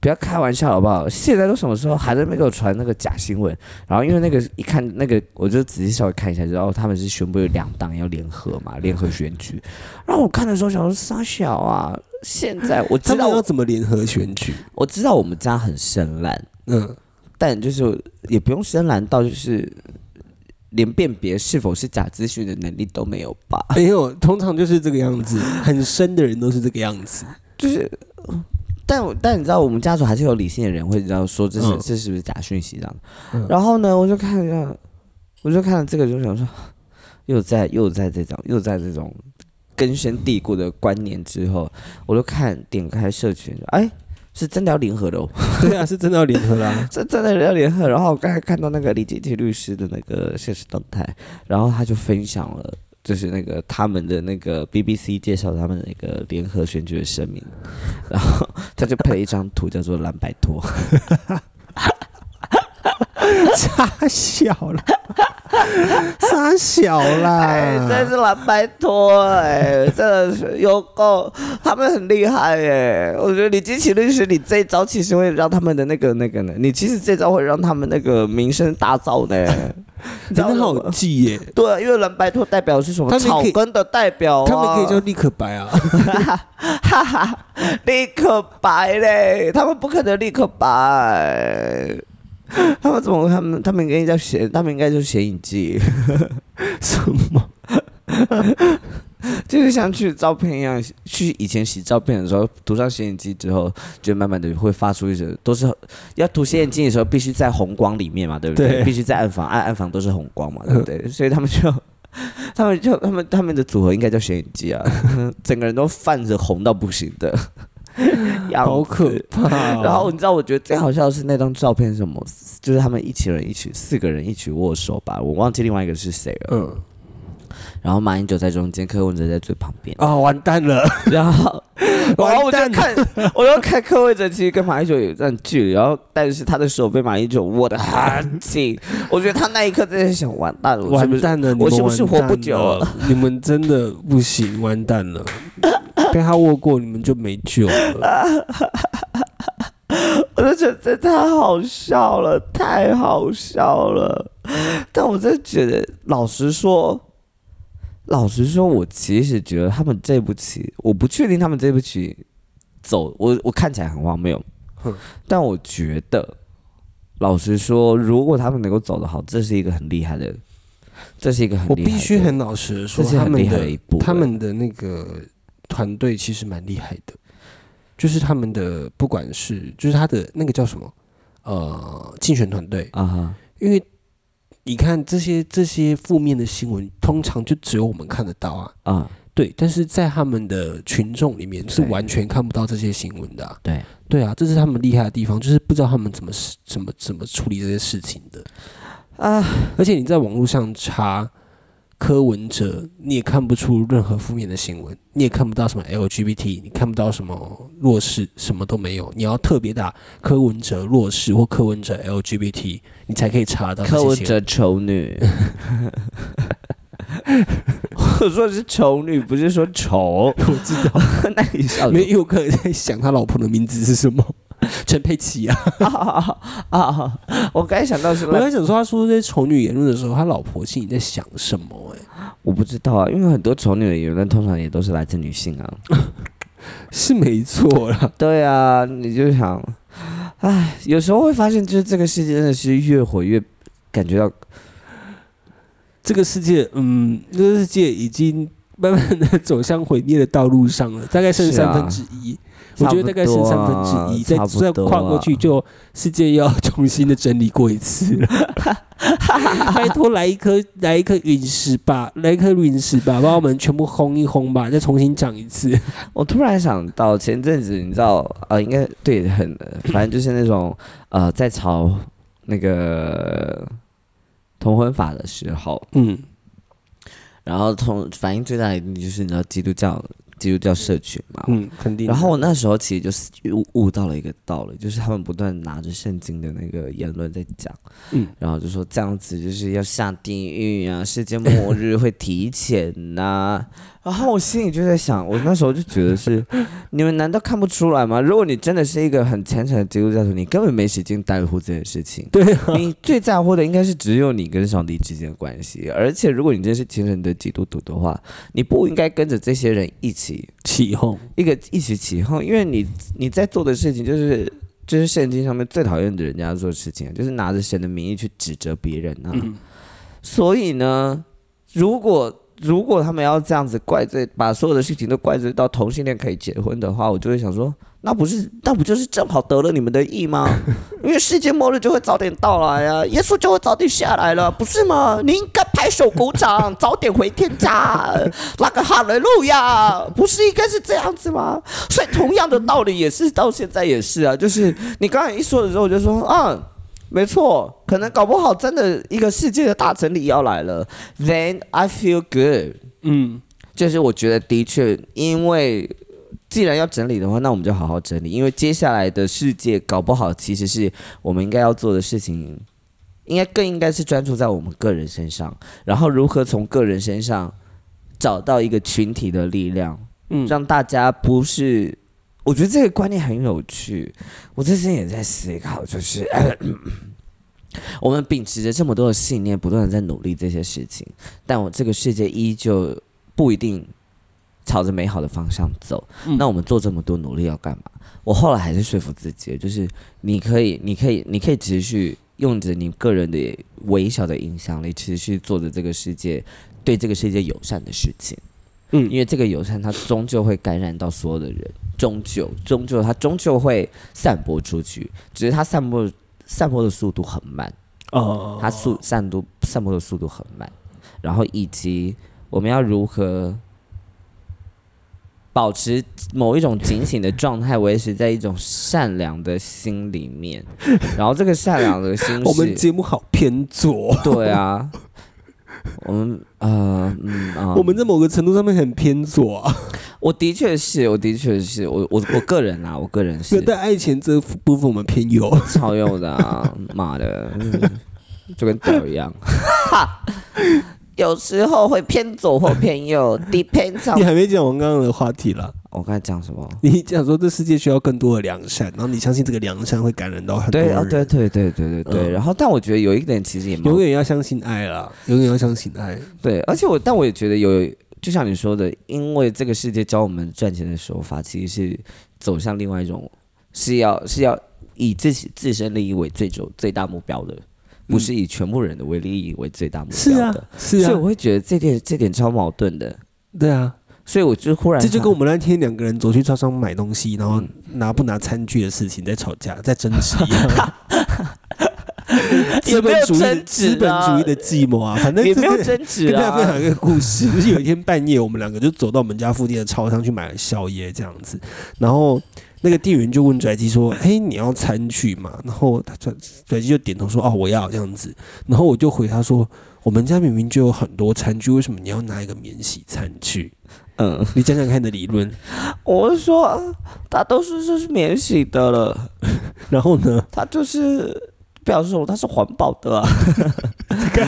不要开玩笑好不好？现在都什么时候还在那边给我传那个假新闻？然后因为那个一看那个，我就仔细稍微看一下，然后他们是宣布有两党要联合嘛，联合选举。然后我看的时候想说傻小啊！现在我知道我怎么联合选举？我知道我们家很深蓝，嗯，但就是也不用深蓝到就是连辨别是否是假资讯的能力都没有吧？没有，通常就是这个样子，很深的人都是这个样子。就是，但我但你知道，我们家族还是有理性的人会知道说这是、嗯这是不是假讯息这样。嗯然后呢，我就看一下，我就看了这个，就想说，又在又在这种又在这种根深蒂固的观念之后，我就看点开社群，哎，是真的要联合的哦。对啊，是真的要联合啦。这真的要联合。然后我刚才看到那个李杰奇律师的那个现实动态，然后他就分享了。就是那个他们的那个 BBC 介绍他们那个联合选举的声明，然后他就配了一张图叫做蓝白拖，傻小了，傻小哎，啦，真是蓝白托哎，真的是有够，他们很厉害哎。我觉得你金奇律师，你这一招其实会让他们的那个那个呢，你其实这招会让他们那个名声大噪呢。你好记耶。对，啊因为蓝白托代表是什么？他们可以草根的代表、啊，他们可以叫立刻白啊，哈哈，立刻白嘞，他们不可能立刻白。他们怎么？他们他们应该叫显，他们应该就是显影剂，什么？就是像去照片一样，去以前洗照片的时候，涂上显影剂之后，就慢慢的会发出一些，都是要涂显影剂的时候，必须在红光里面嘛，对不对？对必须在暗房，暗暗房都是红光嘛，对不对？所以他们就。他们就他们他们的组合应该叫显影剂啊，整个人都泛着红到不行的 好可怕哦。然后你知道，我觉得最好笑的是那张照片是什么？就是他们一群人一起四个人一起握手吧，我忘记另外一个是谁了。嗯，然后马英九在中间，柯文哲在最旁边。哦，完蛋了，然后，然后我就看，我就看柯文哲其实跟马英九有一段距离，然后但是他的手被马英九握得很紧，我觉得他那一刻真的想完蛋了，我是不是？完蛋了，我是不是活不久了了？你们真的不行，完蛋了。被他握过，你们就没救了。我就觉得这太好笑了，太好笑了。但我真的觉得，老实说，老实说，我其实觉得他们这部棋，我不确定他们这部棋走，我我看起来很荒谬哼，但我觉得，老实说，如果他们能够走得好，这是一个很厉害的，这是一个很我必须很老实的说，这是很厉害他们的的一步他们的那个团队其实蛮厉害的，就是他们的不管是就是他的那个叫什么？呃竞选团队，啊哈，因为你看这些这些负面的新闻，通常就只有我们看得到啊，啊，对，但是在他们的群众里面是完全看不到这些新闻的、啊，对。对啊，这是他们厉害的地方，就是不知道他们怎么怎么怎么处理这些事情的。啊，而且你在网络上查柯文哲，你也看不出任何负面的新闻，你也看不到什么 LGBT，你看不到什么弱势，什么都没有。你要特别打柯文哲弱势或柯文哲 LGBT，你才可以查到柯文。哲丑女。我说的是丑女，不是说丑。我知道，那你笑没有，可能在想他老婆的名字是什么，陈佩琪啊。啊！我刚才想到什么我刚想说，他说这些丑女言论的时候，他老婆心里在想什么、哎，我不知道啊，因为很多丑女的言论通常也都是来自女性啊。是没错啦。对啊，你就想，哎，有时候会发现，就是这个世界真的是越活越感觉到，这个世界，嗯，这个世界已经慢慢的走向毁灭的道路上了，大概剩三分之一。我觉得大概是三分之一，再再跨过去，就世界又要重新的整理过一次了。拜托，来一颗来一颗陨石吧，来一颗陨石吧，把我们全部轰一轰吧，再重新讲一次。我突然想到前阵子，你知道，呃，应该对，很，反正就是那种，呃，在吵那个同婚法的时候，嗯，然后同反应最大的一定就是你知道基督教基督教社群嘛，嗯，肯定。然后我那时候其实就是悟悟到了一个道理，就是他们不断拿着圣经的那个言论在讲，嗯然后就说这样子就是要下地狱啊，世界末日会提前呐、然后我心里就在想，我那时候就觉得是，你们难道看不出来吗？如果你真的是一个很虔诚的基督教徒，你根本没时间在乎这件事情。对啊，你最在乎的应该是只有你跟上帝之间的关系，而且如果你真是虔诚的基督徒的话，你不应该跟着这些人一起起哄。一个一起起哄，因为你你在做的事情就是就是圣经上面最讨厌的人家做的事情啊，就是拿着神的名义去指责别人啊。嗯所以呢，如果如果他们要这样子怪罪，把所有的事情都怪罪到同性恋可以结婚的话，我就会想说，那不是那不就是正好得了你们的意吗？因为世界末日就会早点到来啊，耶稣就会早点下来了，不是吗？你应该拍手鼓掌，早点回天家，那个哈雷路亚，不是应该是这样子吗？所以同样的道理也是到现在也是啊，就是你刚才一说的时候，我就说啊。没错，可能搞不好真的一个世界的大整理要来了。Then I feel good，嗯，就是我觉得的确，因为既然要整理的话，那我们就好好整理，因为接下来的世界搞不好其实是我们应该要做的事情，应该更应该是专注在我们个人身上，然后如何从个人身上找到一个群体的力量，嗯让大家不是。我觉得这个观念很有趣，我最近也在思考，就是、我们秉持着这么多的信念，不断的在努力这些事情，但我这个世界依旧不一定朝着美好的方向走。嗯那我们做这么多努力要干嘛？我后来还是说服自己，就是你可以，你可以，你可以持续用着你个人的微小的影响力，持续做着这个世界对这个世界友善的事情。嗯因为这个友善，它终究会感染到所有的人，终究，终究，它终究会散播出去，只是它散播散播的速度很慢。哦，它速散度散播的速度很慢，然后以及我们要如何保持某一种警醒的状态，维持在一种善良的心里面，然后这个善良的心 我们，节目好偏左，对啊，我们啊嗯啊，我们在某个程度上面很偏左啊。我的确是，我的确是我我我个人啊，我个人是但爱情这部分我们偏右。超右的啊，妈的，嗯就跟屌一样。有时候会偏左或偏右，depends 你 on。还没讲完刚刚的话题啦，我刚才讲什么？你讲说这世界需要更多的良善，然后你相信这个良善会感染到很多人。对啊，对对对对对对。嗯然后，但我觉得有一点其实也蛮永远要相信爱啦，永远要相信爱。对，而且我但我也觉得有就像你说的，因为这个世界教我们赚钱的手法，其实是走向另外一种，是要是要以自己自身利益为最终最大目标的，不是以全部人的为利益为最大目标的。，是啊所以我，会觉得这点这点超矛盾的。对啊，所以我就忽然这就跟我们那天两个人走去超商买东西，然后拿不拿餐具的事情在吵架，在争执一样。资本主义资本主义的寂寞啊，反正也这个没有争执跟大家分享啊。一个故事，就是有一天半夜，我们两个就走到我们家附近的超商去买了宵夜，这样子。然后那个店员就问拽鸡说：“嘿，你要餐具吗？”然后他拽拽鸡就点头说：“哦，我要这样子。”然后我就回他说：“我们家明明就有很多餐具，为什么你要拿一个免洗餐具？嗯，你讲讲看你的理论。我是说，啊它都是就是免洗的了，然后呢？他就是表示说它是环保的啊，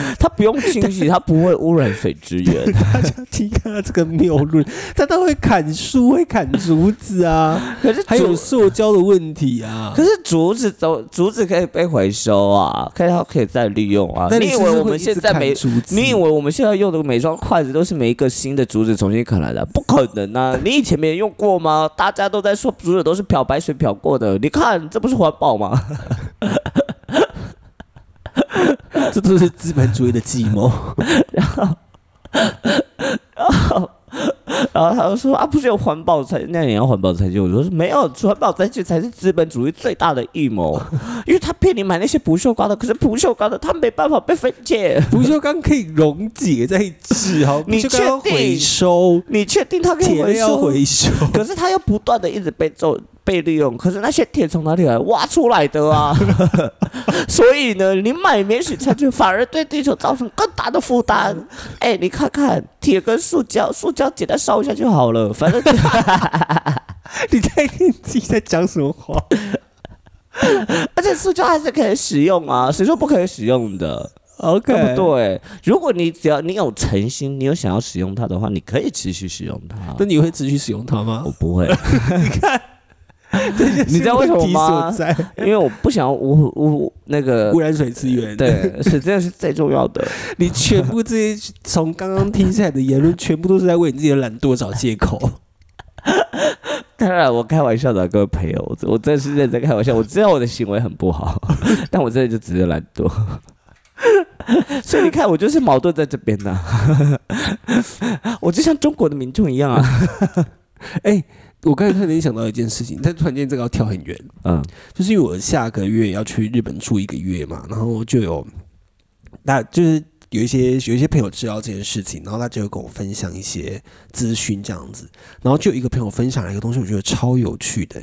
它不用清洗，它不会污染水资源。大家听看他这个谬论，他都会砍树，会砍竹子啊，可是还有塑胶的问题啊。可是竹子都竹子可以被回收啊，可以它可以再利用啊。但是是你以为我们现在每竹子？你以为我们现在用的每双筷子都是每一个新的竹子重新砍来的？不可能啊！你以前没用过吗？大家都在说竹子都是漂白水漂过的，你看这不是环保吗？这都是资本主义的计谋。然后 他就说啊，不是有环保餐，那你要环保餐具？我说没有，环保餐具才是资本主义最大的阴谋，因为他骗你买那些不锈钢的，可是不锈钢的它没办法被分解。不锈钢可以溶解在一起，好，你确定回收，你确定它可以回收？回收。可是它又不断的一直被做被利用，可是那些铁从哪里来？挖出来的啊！所以呢，你买免洗餐具反而对地球造成更大的负担。哎，你看看铁跟塑胶，塑胶简单烧一下就好了，反正你在你自己在讲什么话？而且塑胶还是可以使用啊，谁说不可以使用的？OK，对不对？如果你只要你有诚心，你有想要使用它的话，你可以持续使用它那。你会持续使用它吗我？不会，你 你知道为什么吗？因为我不想要污污那个污染水资源。，对，是真的是最重要的。你全部这些从刚刚听下来的言论，全部都是在为你自己的懒惰找借口。当然，我开玩笑的啊，各位朋友，我我真的是认真开玩笑。我知道我的行为很不好，但我真的就只是懒惰。所以你看，我就是矛盾在这边呢、我就像中国的民众一样啊。哎、我刚才突然间想到一件事情，但突然间这个要跳很远，嗯就是因为我下个月要去日本住一个月嘛，然后就有那就是有一些有一些朋友知道这件事情，然后他就会跟我分享一些资讯这样子，然后就有一个朋友分享了一个东西，我觉得超有趣的、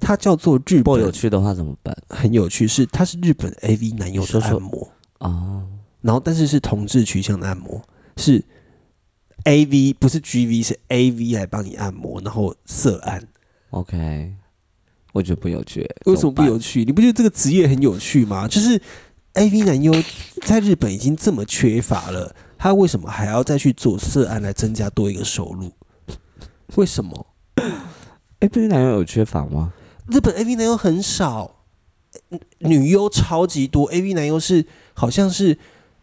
它叫做日本不有趣的话怎么办？很有趣，是它是日本 AV 男友的按摩，哦，然后但是是同志取向的按摩，是 AV 不是 GV 是 AV 来帮你按摩，然后色按。OK，我觉得不有趣。为什么不有趣？你不觉得这个职业很有趣吗？就是 AV 男优在日本已经这么缺乏了，他为什么还要再去做色案来增加多一个收入？为什么？哎，不是男优有缺乏吗？日本 AV 男优很少，女优超级多，AV 男优是好像是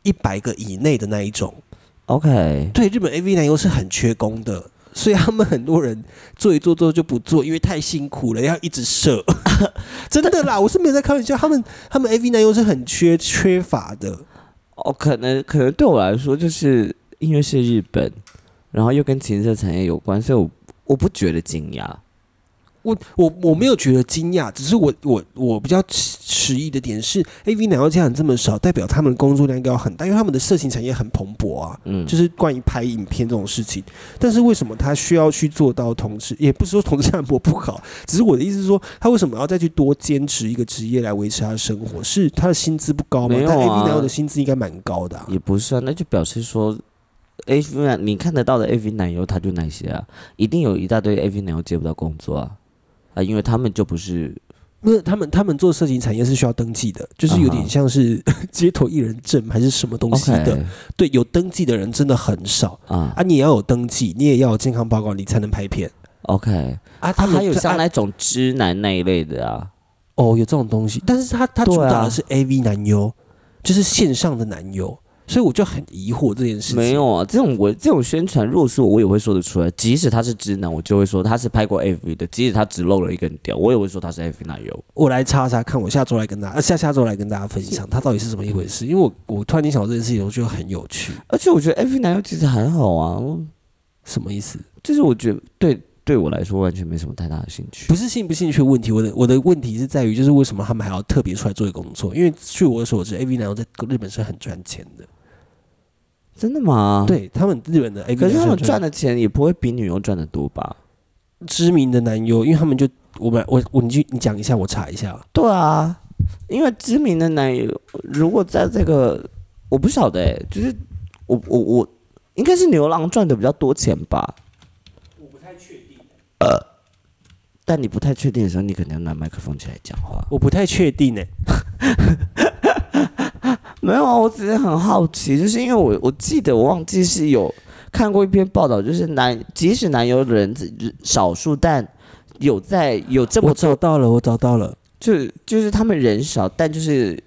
一百个以内的那一种。OK，对，日本 AV 男优是很缺工的，所以他们很多人做一做之后就不做，因为太辛苦了，要一直射。真的啦，我是没有在开玩笑，他们他们 AV 男优是很缺缺乏的。哦，可能可能对我来说，就是因为是日本，然后又跟情色产业有关，所以我我不觉得惊讶。我我我没有觉得惊讶，只是我我我比较迟迟疑的点是，A V 男优这样这么少，代表他们的工作量应该要很大，因为他们的色情产业很蓬勃啊，嗯，就是关于拍影片这种事情。但是为什么他需要去做到同志？也不是说同志按摩不好，只是我的意思是说，他为什么要再去多坚持一个职业来维持他的生活？是他的薪资不高吗？但 A 没有啊 V 男优的薪资应该蛮高的、啊。也不是啊，那就表示说，A V 男你看得到的 A V 男优他就那些啊，一定有一大堆 A V 男优接不到工作啊啊，因为他们就不是不是他们，他们做色情产业是需要登记的，就是有点像是 街头艺人证还是什么东西的。对，有登记的人真的很少啊啊！你也要有登记，你也要有健康报告，你才能拍片 OK，啊。他们还有像啊那种直男那一类的啊，哦，有这种东西，但是他他主打的是 AV 男优，就是线上的男优，所以我就很疑惑这件事情。没有啊，这种我这种宣传，如果是我，我也会说得出来。即使他是直男，我就会说他是拍过 AV 的。即使他只露了一根屌，我也会说他是 AV 男优。我来查查看，我下周来跟大家，呃、下下周来跟大家分享他到底是怎么一回事。因为我我突然间想到这件事情，我觉得很有趣。而且我觉得 AV 男优其实还好啊，什么意思？就是我觉得对对我来说完全没什么太大的兴趣。不是兴不兴趣的问题，我的我的问题是在于，就是为什么他们还要特别出来做这个工作？因为据我所知，AV 男优在日本是很赚钱的。真的吗？，对他们日本的 AV，可是他们赚的的钱也不会比女优赚的多吧？知名的男优，因为他们就我们我我你去你讲一下，我查一下。对啊，因为知名的男优如果在这个，我不晓得哎、就是我我我应该是牛郎赚的比较多钱吧？我不太确定。呃，但你不太确定的时候，你肯定要拿麦克风起来讲话。我不太确定欸呢、没有啊，我只是很好奇，就是因为我我记得我忘记是有看过一篇报道，就是男即使男优的人只少数，但有在有这么我找到了，我找到了。就就是他们人少，但就是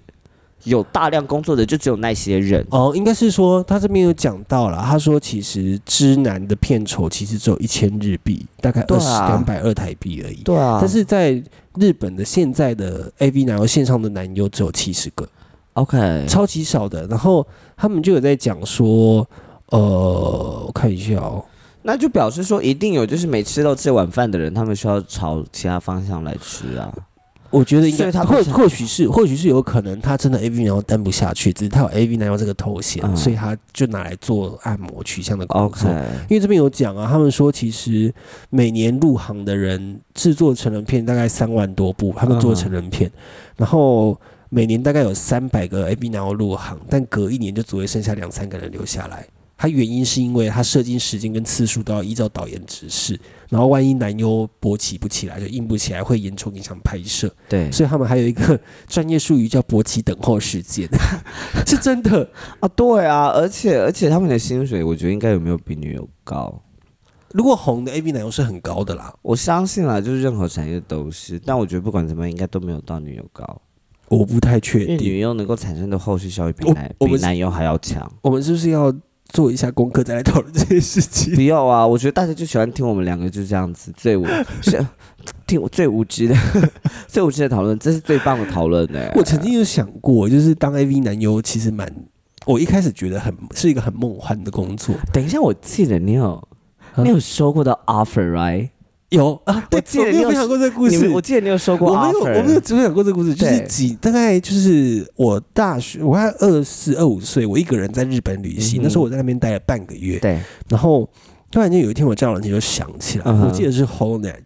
有大量工作的就只有那些人。哦，应该是说他这边有讲到了，他说其实知男的片酬其实只有一千日币，大概二十两百二台币而已。对啊，但是在日本的现在的 AV 男优线上的男优只有七十个，OK，超级少的。然后他们就有在讲说，呃，我看一下哦，那就表示说一定有就是没吃到这碗饭的人，他们需要朝其他方向来吃啊。我觉得应该他或或许是或许是有可能他真的 AV 男优担不下去，只是他有 AV 男优这个头衔，嗯所以他就拿来做按摩取向的工 OK，作。因为这边有讲啊，他们说其实每年入行的人制作成人片大概三万多部，他们做成人片，然后每年大概有三百个 A B 男优入行，但隔一年就只会剩下两三个人留下来。它原因是因为它射精时间跟次数都要依照导演指示，然后万一男优勃起不起来，就硬不起来，会严重影响拍摄，对所以他们还有一个 专业术语叫勃起等候时间，是真的。啊，对啊，而且而且他们的薪水，我觉得应该有没有比女友高？如果红的 A B 男优是很高的啦，我相信啦，就是任何产业都是，但我觉得不管怎么样，应该都没有到女友高，我不太确因为定。女优能够产生的后续效益比我男比男优还要强。我们是不是要做一下功课再来讨论这件事情？不要啊！我觉得大家就喜欢听我们两个就这样子最无 是听我最无知的 最无知的讨论，这是最棒的讨论呢。我曾经有想过，就是当 AV 男优其实蛮，我一开始觉得很是一个很梦幻的工作。等一下，我记得你有啊你有收过的 offer right？有啊，我记得你有我没有分享过这个故事，我记得你有说过我没有，我没有分享过这个故事，就是几大概就是我大学，我还二四二五岁，我一个人在日本旅行，嗯那时候我在那边待了半个月，对，然后突然间有一天我叫人就想起来，嗯我记得是 Holnet，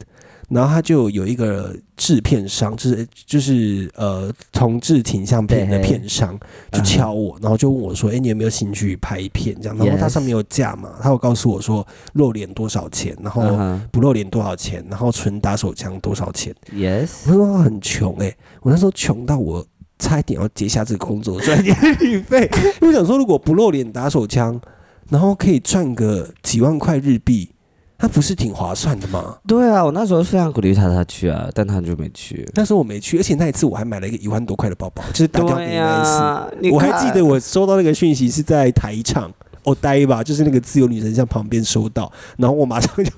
然后他就有一个制片商，就是就是呃同志挺像片的片商，就敲我，然后就问我说：“哎、你有没有兴趣拍片？”这样，然后他上面有价嘛，他有告诉我说露脸多少钱，然后不露脸多少钱，然后纯打手枪多少钱。，yes，我那时候很穷哎、我那时候穷到我差一点要接下这个工作赚一点旅费，因为我想说如果不露脸打手枪，然后可以赚个几万块日币，那不是挺划算的吗？对啊，我那时候非常鼓励他他去啊，但他就没去。那时候我没去，而且那一次我还买了一个一万多块的包包，就是打掉你那一次。呀，你我还记得我收到那个讯息是在台场。哦呆吧，就是那个自由女神像旁边收到，然后我马上就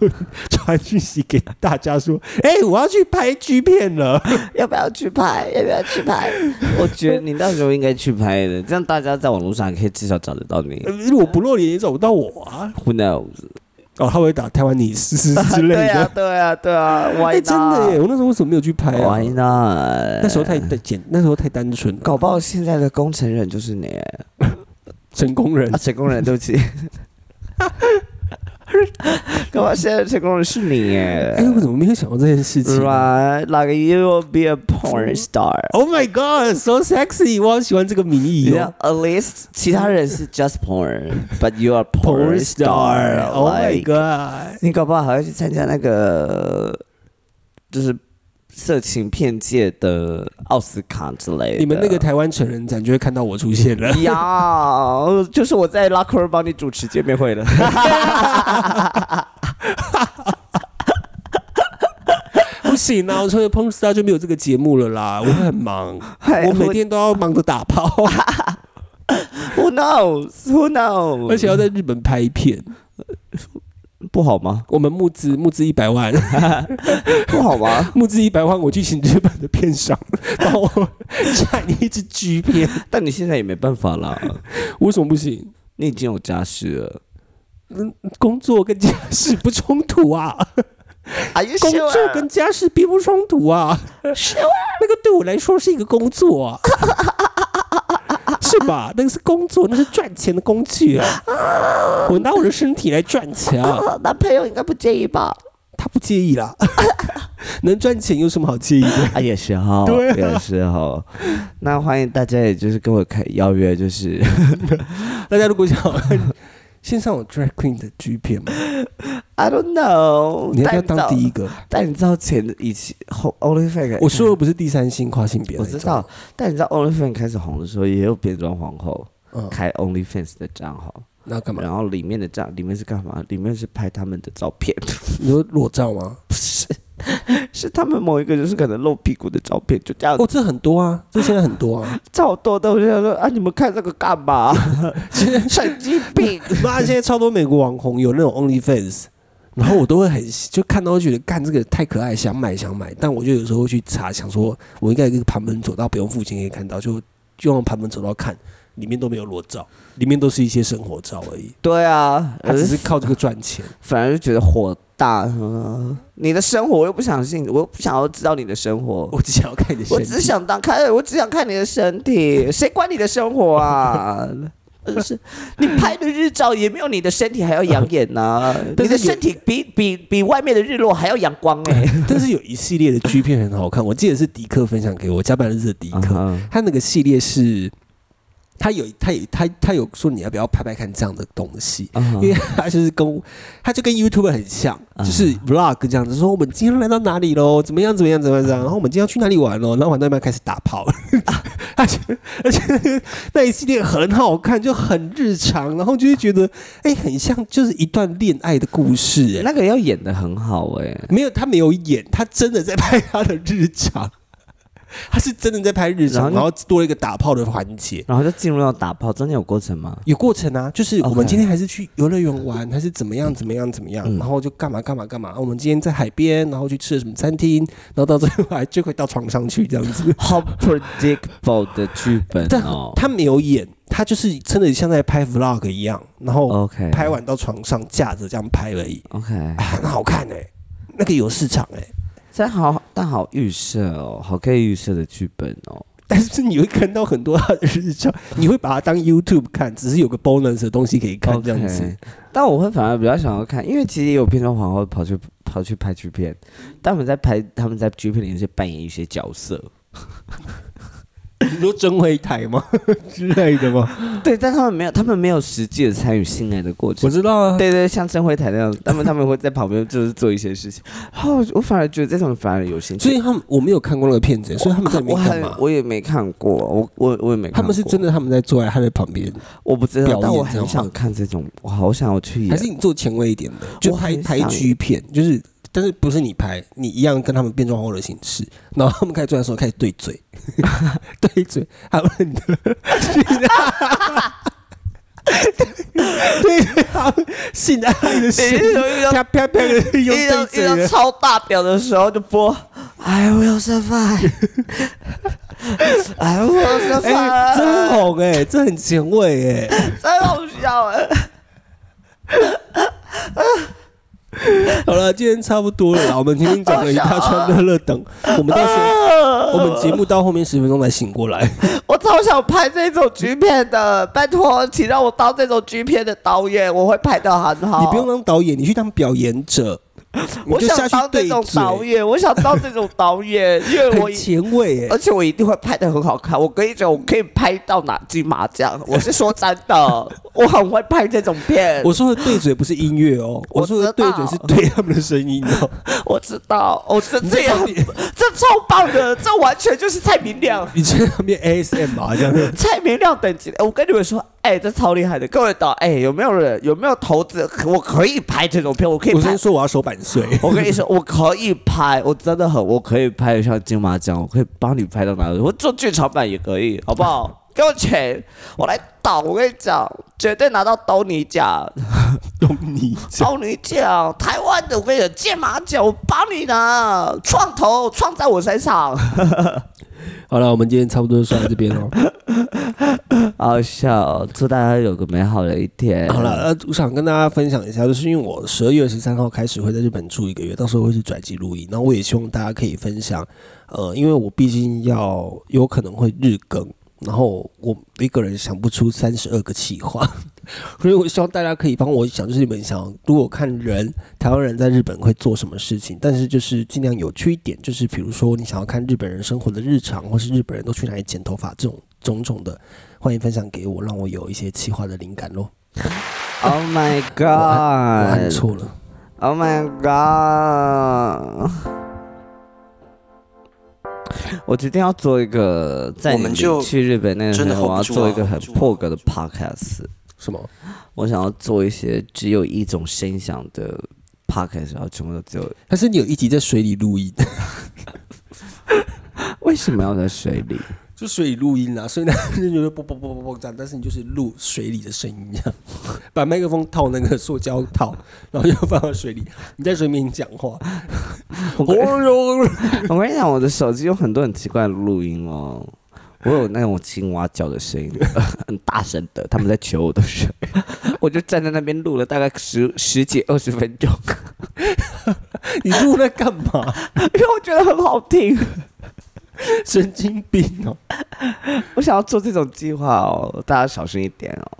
传讯息给大家说：“哎、我要去拍 G 片了。要不要去拍？要不要去拍？我觉得你那时候应该去拍的，这样大家在网络上可以至少找得到你。呃如果不露脸也找不到我啊。Who knows？哦，他会打台湾你试试之类 对啊的。，对啊，对啊 哎、，Why 真的耶！我那时候为什么没有去拍啊 Why not？那时候太太简，那时候太单纯。搞不好现在的工程人就是你 成功人啊，，成功人，对不起。搞不好现在的成功的是你耶哎、我怎么没有想过这件事情啊、，Right? Like you will be a porn star. Oh my god, so sexy！我好喜欢这个名义 Yeah, 哦。at least 其他人是 just porn, but you are porn star. Oh my god！你搞不好还要去参加那个，就是色情片界的奥斯卡之类的。你们那个台湾成人展就会看到我出现了。呀，就是我在拉克尔帮你主持见面会了。不行啊，我除了 p o n Star 就没有这个节目了啦，我会很忙，我每天都要忙着打炮。Who knows? Who knows? 而且要在日本拍片，不好吗？我们募资募资一百万，不好吗？募资一百万，我去请日本的片商 帮我产一支 G 片，但你现在也没办法啦，为什么不行？你已经有家室了。嗯工作跟家事不冲突啊，Are you 工作跟家事并不冲突啊，那个对我来说是一个工作啊，是吧？那个是工作，那是赚钱的工具啊，我拿我的身体来赚钱啊，男朋友应该不介意吧？他不介意啦，能赚钱有什么好介意的？啊，也是哈，对啊也是哈。那欢迎大家，也就是跟我开邀约，就是大家如果想线上有 drag queen 的 G 片吗？I don't know，你要不要当第一个？但你知道前以前后 OnlyFans，我说的不是第三性跨性别，我知道，，但你知道 OnlyFans 开始红的时候，也有变装皇后嗯，开 OnlyFans 的账号，那干嘛？然后里面的账里面是干嘛？里面是拍他们的照片，你说裸照吗？不是，是他们某一个就是可能露屁股的照片，就这样哦，这很多啊，这现在很多啊。超多的。我就想说啊，你们看这个干嘛？神经病！妈，现在超多美国网红有那种 OnlyFans，然后我都会很就看到会觉得干这个太可爱，想买想买，但我就有时候会去查，想说我应该有一个盘门走道，不用付钱可以看到，就就用旁门走道看，里面都没有裸照，里面都是一些生活照而已，对啊，他只是靠这个赚钱。反而就觉得火大。呃你的生活我又不相信，我又不想要知道你的生活。我只想要看你的身体，我只想当看，我只想看你的身体，谁管你的生活啊？真是，你拍的日照也没有你的身体还要养眼呐、你的身体比比比外面的日落还要阳光哎、但是有一系列的 G 片很好看，我记得是迪克分享给我，加班日子的迪克，嗯他那个系列是，他有他有他他有说你要不要拍拍看这样的东西，嗯因为他就是跟他就跟 YouTube 很像，嗯就是 Vlog 这样子，说我们今天来到哪里喽，怎么样怎么样怎么样然后我们今天要去哪里玩喽，然后玩到一半开始打炮，而且而且那一系列很好看，就很日常，然后就会觉得哎、很像就是一段恋爱的故事哎、那个要演的很好哎、没有，他没有演，他真的在拍他的日常，他是真的在拍日常，然后然后多了一个打炮的环节。然后就进入到打炮，真的有过程吗？有过程啊，就是我们今天还是去游乐园玩，还是怎么样怎么样怎么样，嗯然后就干嘛干嘛干嘛。我们今天在海边，然后去吃了什么餐厅，然后到最后还就会到床上去这样子。好 predictable 的剧本 但哦。他没有演，他就是真的像在拍 vlog 一样，然后拍完到床上架着这样拍而已，OK，啊很好看哎、那个有市场哎、这好，但好预设哦，好可以预设的剧本哦。但是你会看到很多他的日常，你会把它当 YouTube 看，只是有个 bonus 的东西可以看这样子。但我会反而比较想要看，因为其实也有片中皇后跑去跑去拍剧片，但我们在拍他们在剧片里面是扮演一些角色，你说真会台吗 之类的吗？对，但他们没有，他们没有实际的参与性爱的过程我。知道啊，对对，像真会台那样，他们他们会在旁边就是做一些事情。哦，我反而觉得这种反而有兴趣。所以他们我没有看过那个片子，所以他们在里面我还嘛？我也没看过，我我我也没看过。他们是真的他们在坐在他的旁边，我不知道表，但我很想看这种，我好想要去演。还是你做前卫一点的，就我拍拍很想 G 片，就是但是不是你拍，你一样跟他们变装后的形式，然后他们开始做的时候开始对嘴，对嘴，他们的对对他们性爱的声音，遇到啪啪啪的用遇到遇到对嘴。超大表的时候就播 I will survive，I will、survive，红哎、这很前卫哎、真好笑哎！好了，今天差不多了啦，我们今天讲了一大串乐乐等，我们到时候我们节目到后面十分钟才醒过来。我超想拍这种剧片的，拜托，请让我当这种剧片的导演，我会拍的很好。你不用当导演，你去当表演者，你 我想当这种导，演，我想当这种导演，因为 我很前卫哎、而且我一定会拍的很好看。我跟你讲，我可以拍到哪金马奖。我是说真的，我很会拍这种片。我说的对嘴不是音乐哦，我我说的对嘴是对他们的声音哦。我知道，我这你这也很在旁边，这超棒的，这完全就是蔡明亮。你在旁边 ASM 吧，这样子。蔡明亮等级的，我跟你们说，哎、这超厉害的，各位导，哎、有没有人有没有投资？我可以拍这种片，我可以拍我先。说我要手版税，我跟你说，我可以拍，我真的很，我可以拍得像金马奖，我可以帮你拍到哪里，我做剧场版也可以，好不好？给我钱，我来倒。我跟你讲，绝对拿到斗你奖，东尼兜你奖。台湾的我跟你讲，剑马奖我帮你拿，创投创在我身上。好了，我们今天差不多就说到这边哦。好笑，祝大家有个美好的一天。好了，呃，我想跟大家分享一下，就是因为我十二月十三号开始会在日本住一个月，到时候会去转机录音，然后我也希望大家可以分享，呃，因为我毕竟要有可能会日更，然后我一个人想不出三十二个企划，所以我希望大家可以帮我想，就是你们想如果看人台湾人在日本会做什么事情，但是就是尽量有趣一点，就是比如说你想要看日本人生活的日常，或是日本人都去哪里剪头发这种种种的，欢迎分享给我，让我有一些企划的灵感喽。Oh my 我按 god！错了。Oh my god！我决定要做一个，在你我们就去日本那个时真的候，hold 我要做一个很破格的 podcast。什么？我想要做一些只有一种声响的 podcast，然后全部都只有。但是你有一集在水里录音，为什么要在水里？就水里录音啊，所以呢就觉得啵啵啵啵啵这样，但是你就是录水里的声音这样，把麦克风套那个塑胶套，然后就放到水里，你在水里面讲话。哦哟，我跟你讲，我的手机有很多很奇怪的录音哦。我有那种青蛙叫的声音，很大声的，他们在求我的水，我就站在那边录了大概十十几二十分钟，你录在干嘛？因为我觉得很好听。神经病哦！我想要做这种计划哦，大家小心一点哦。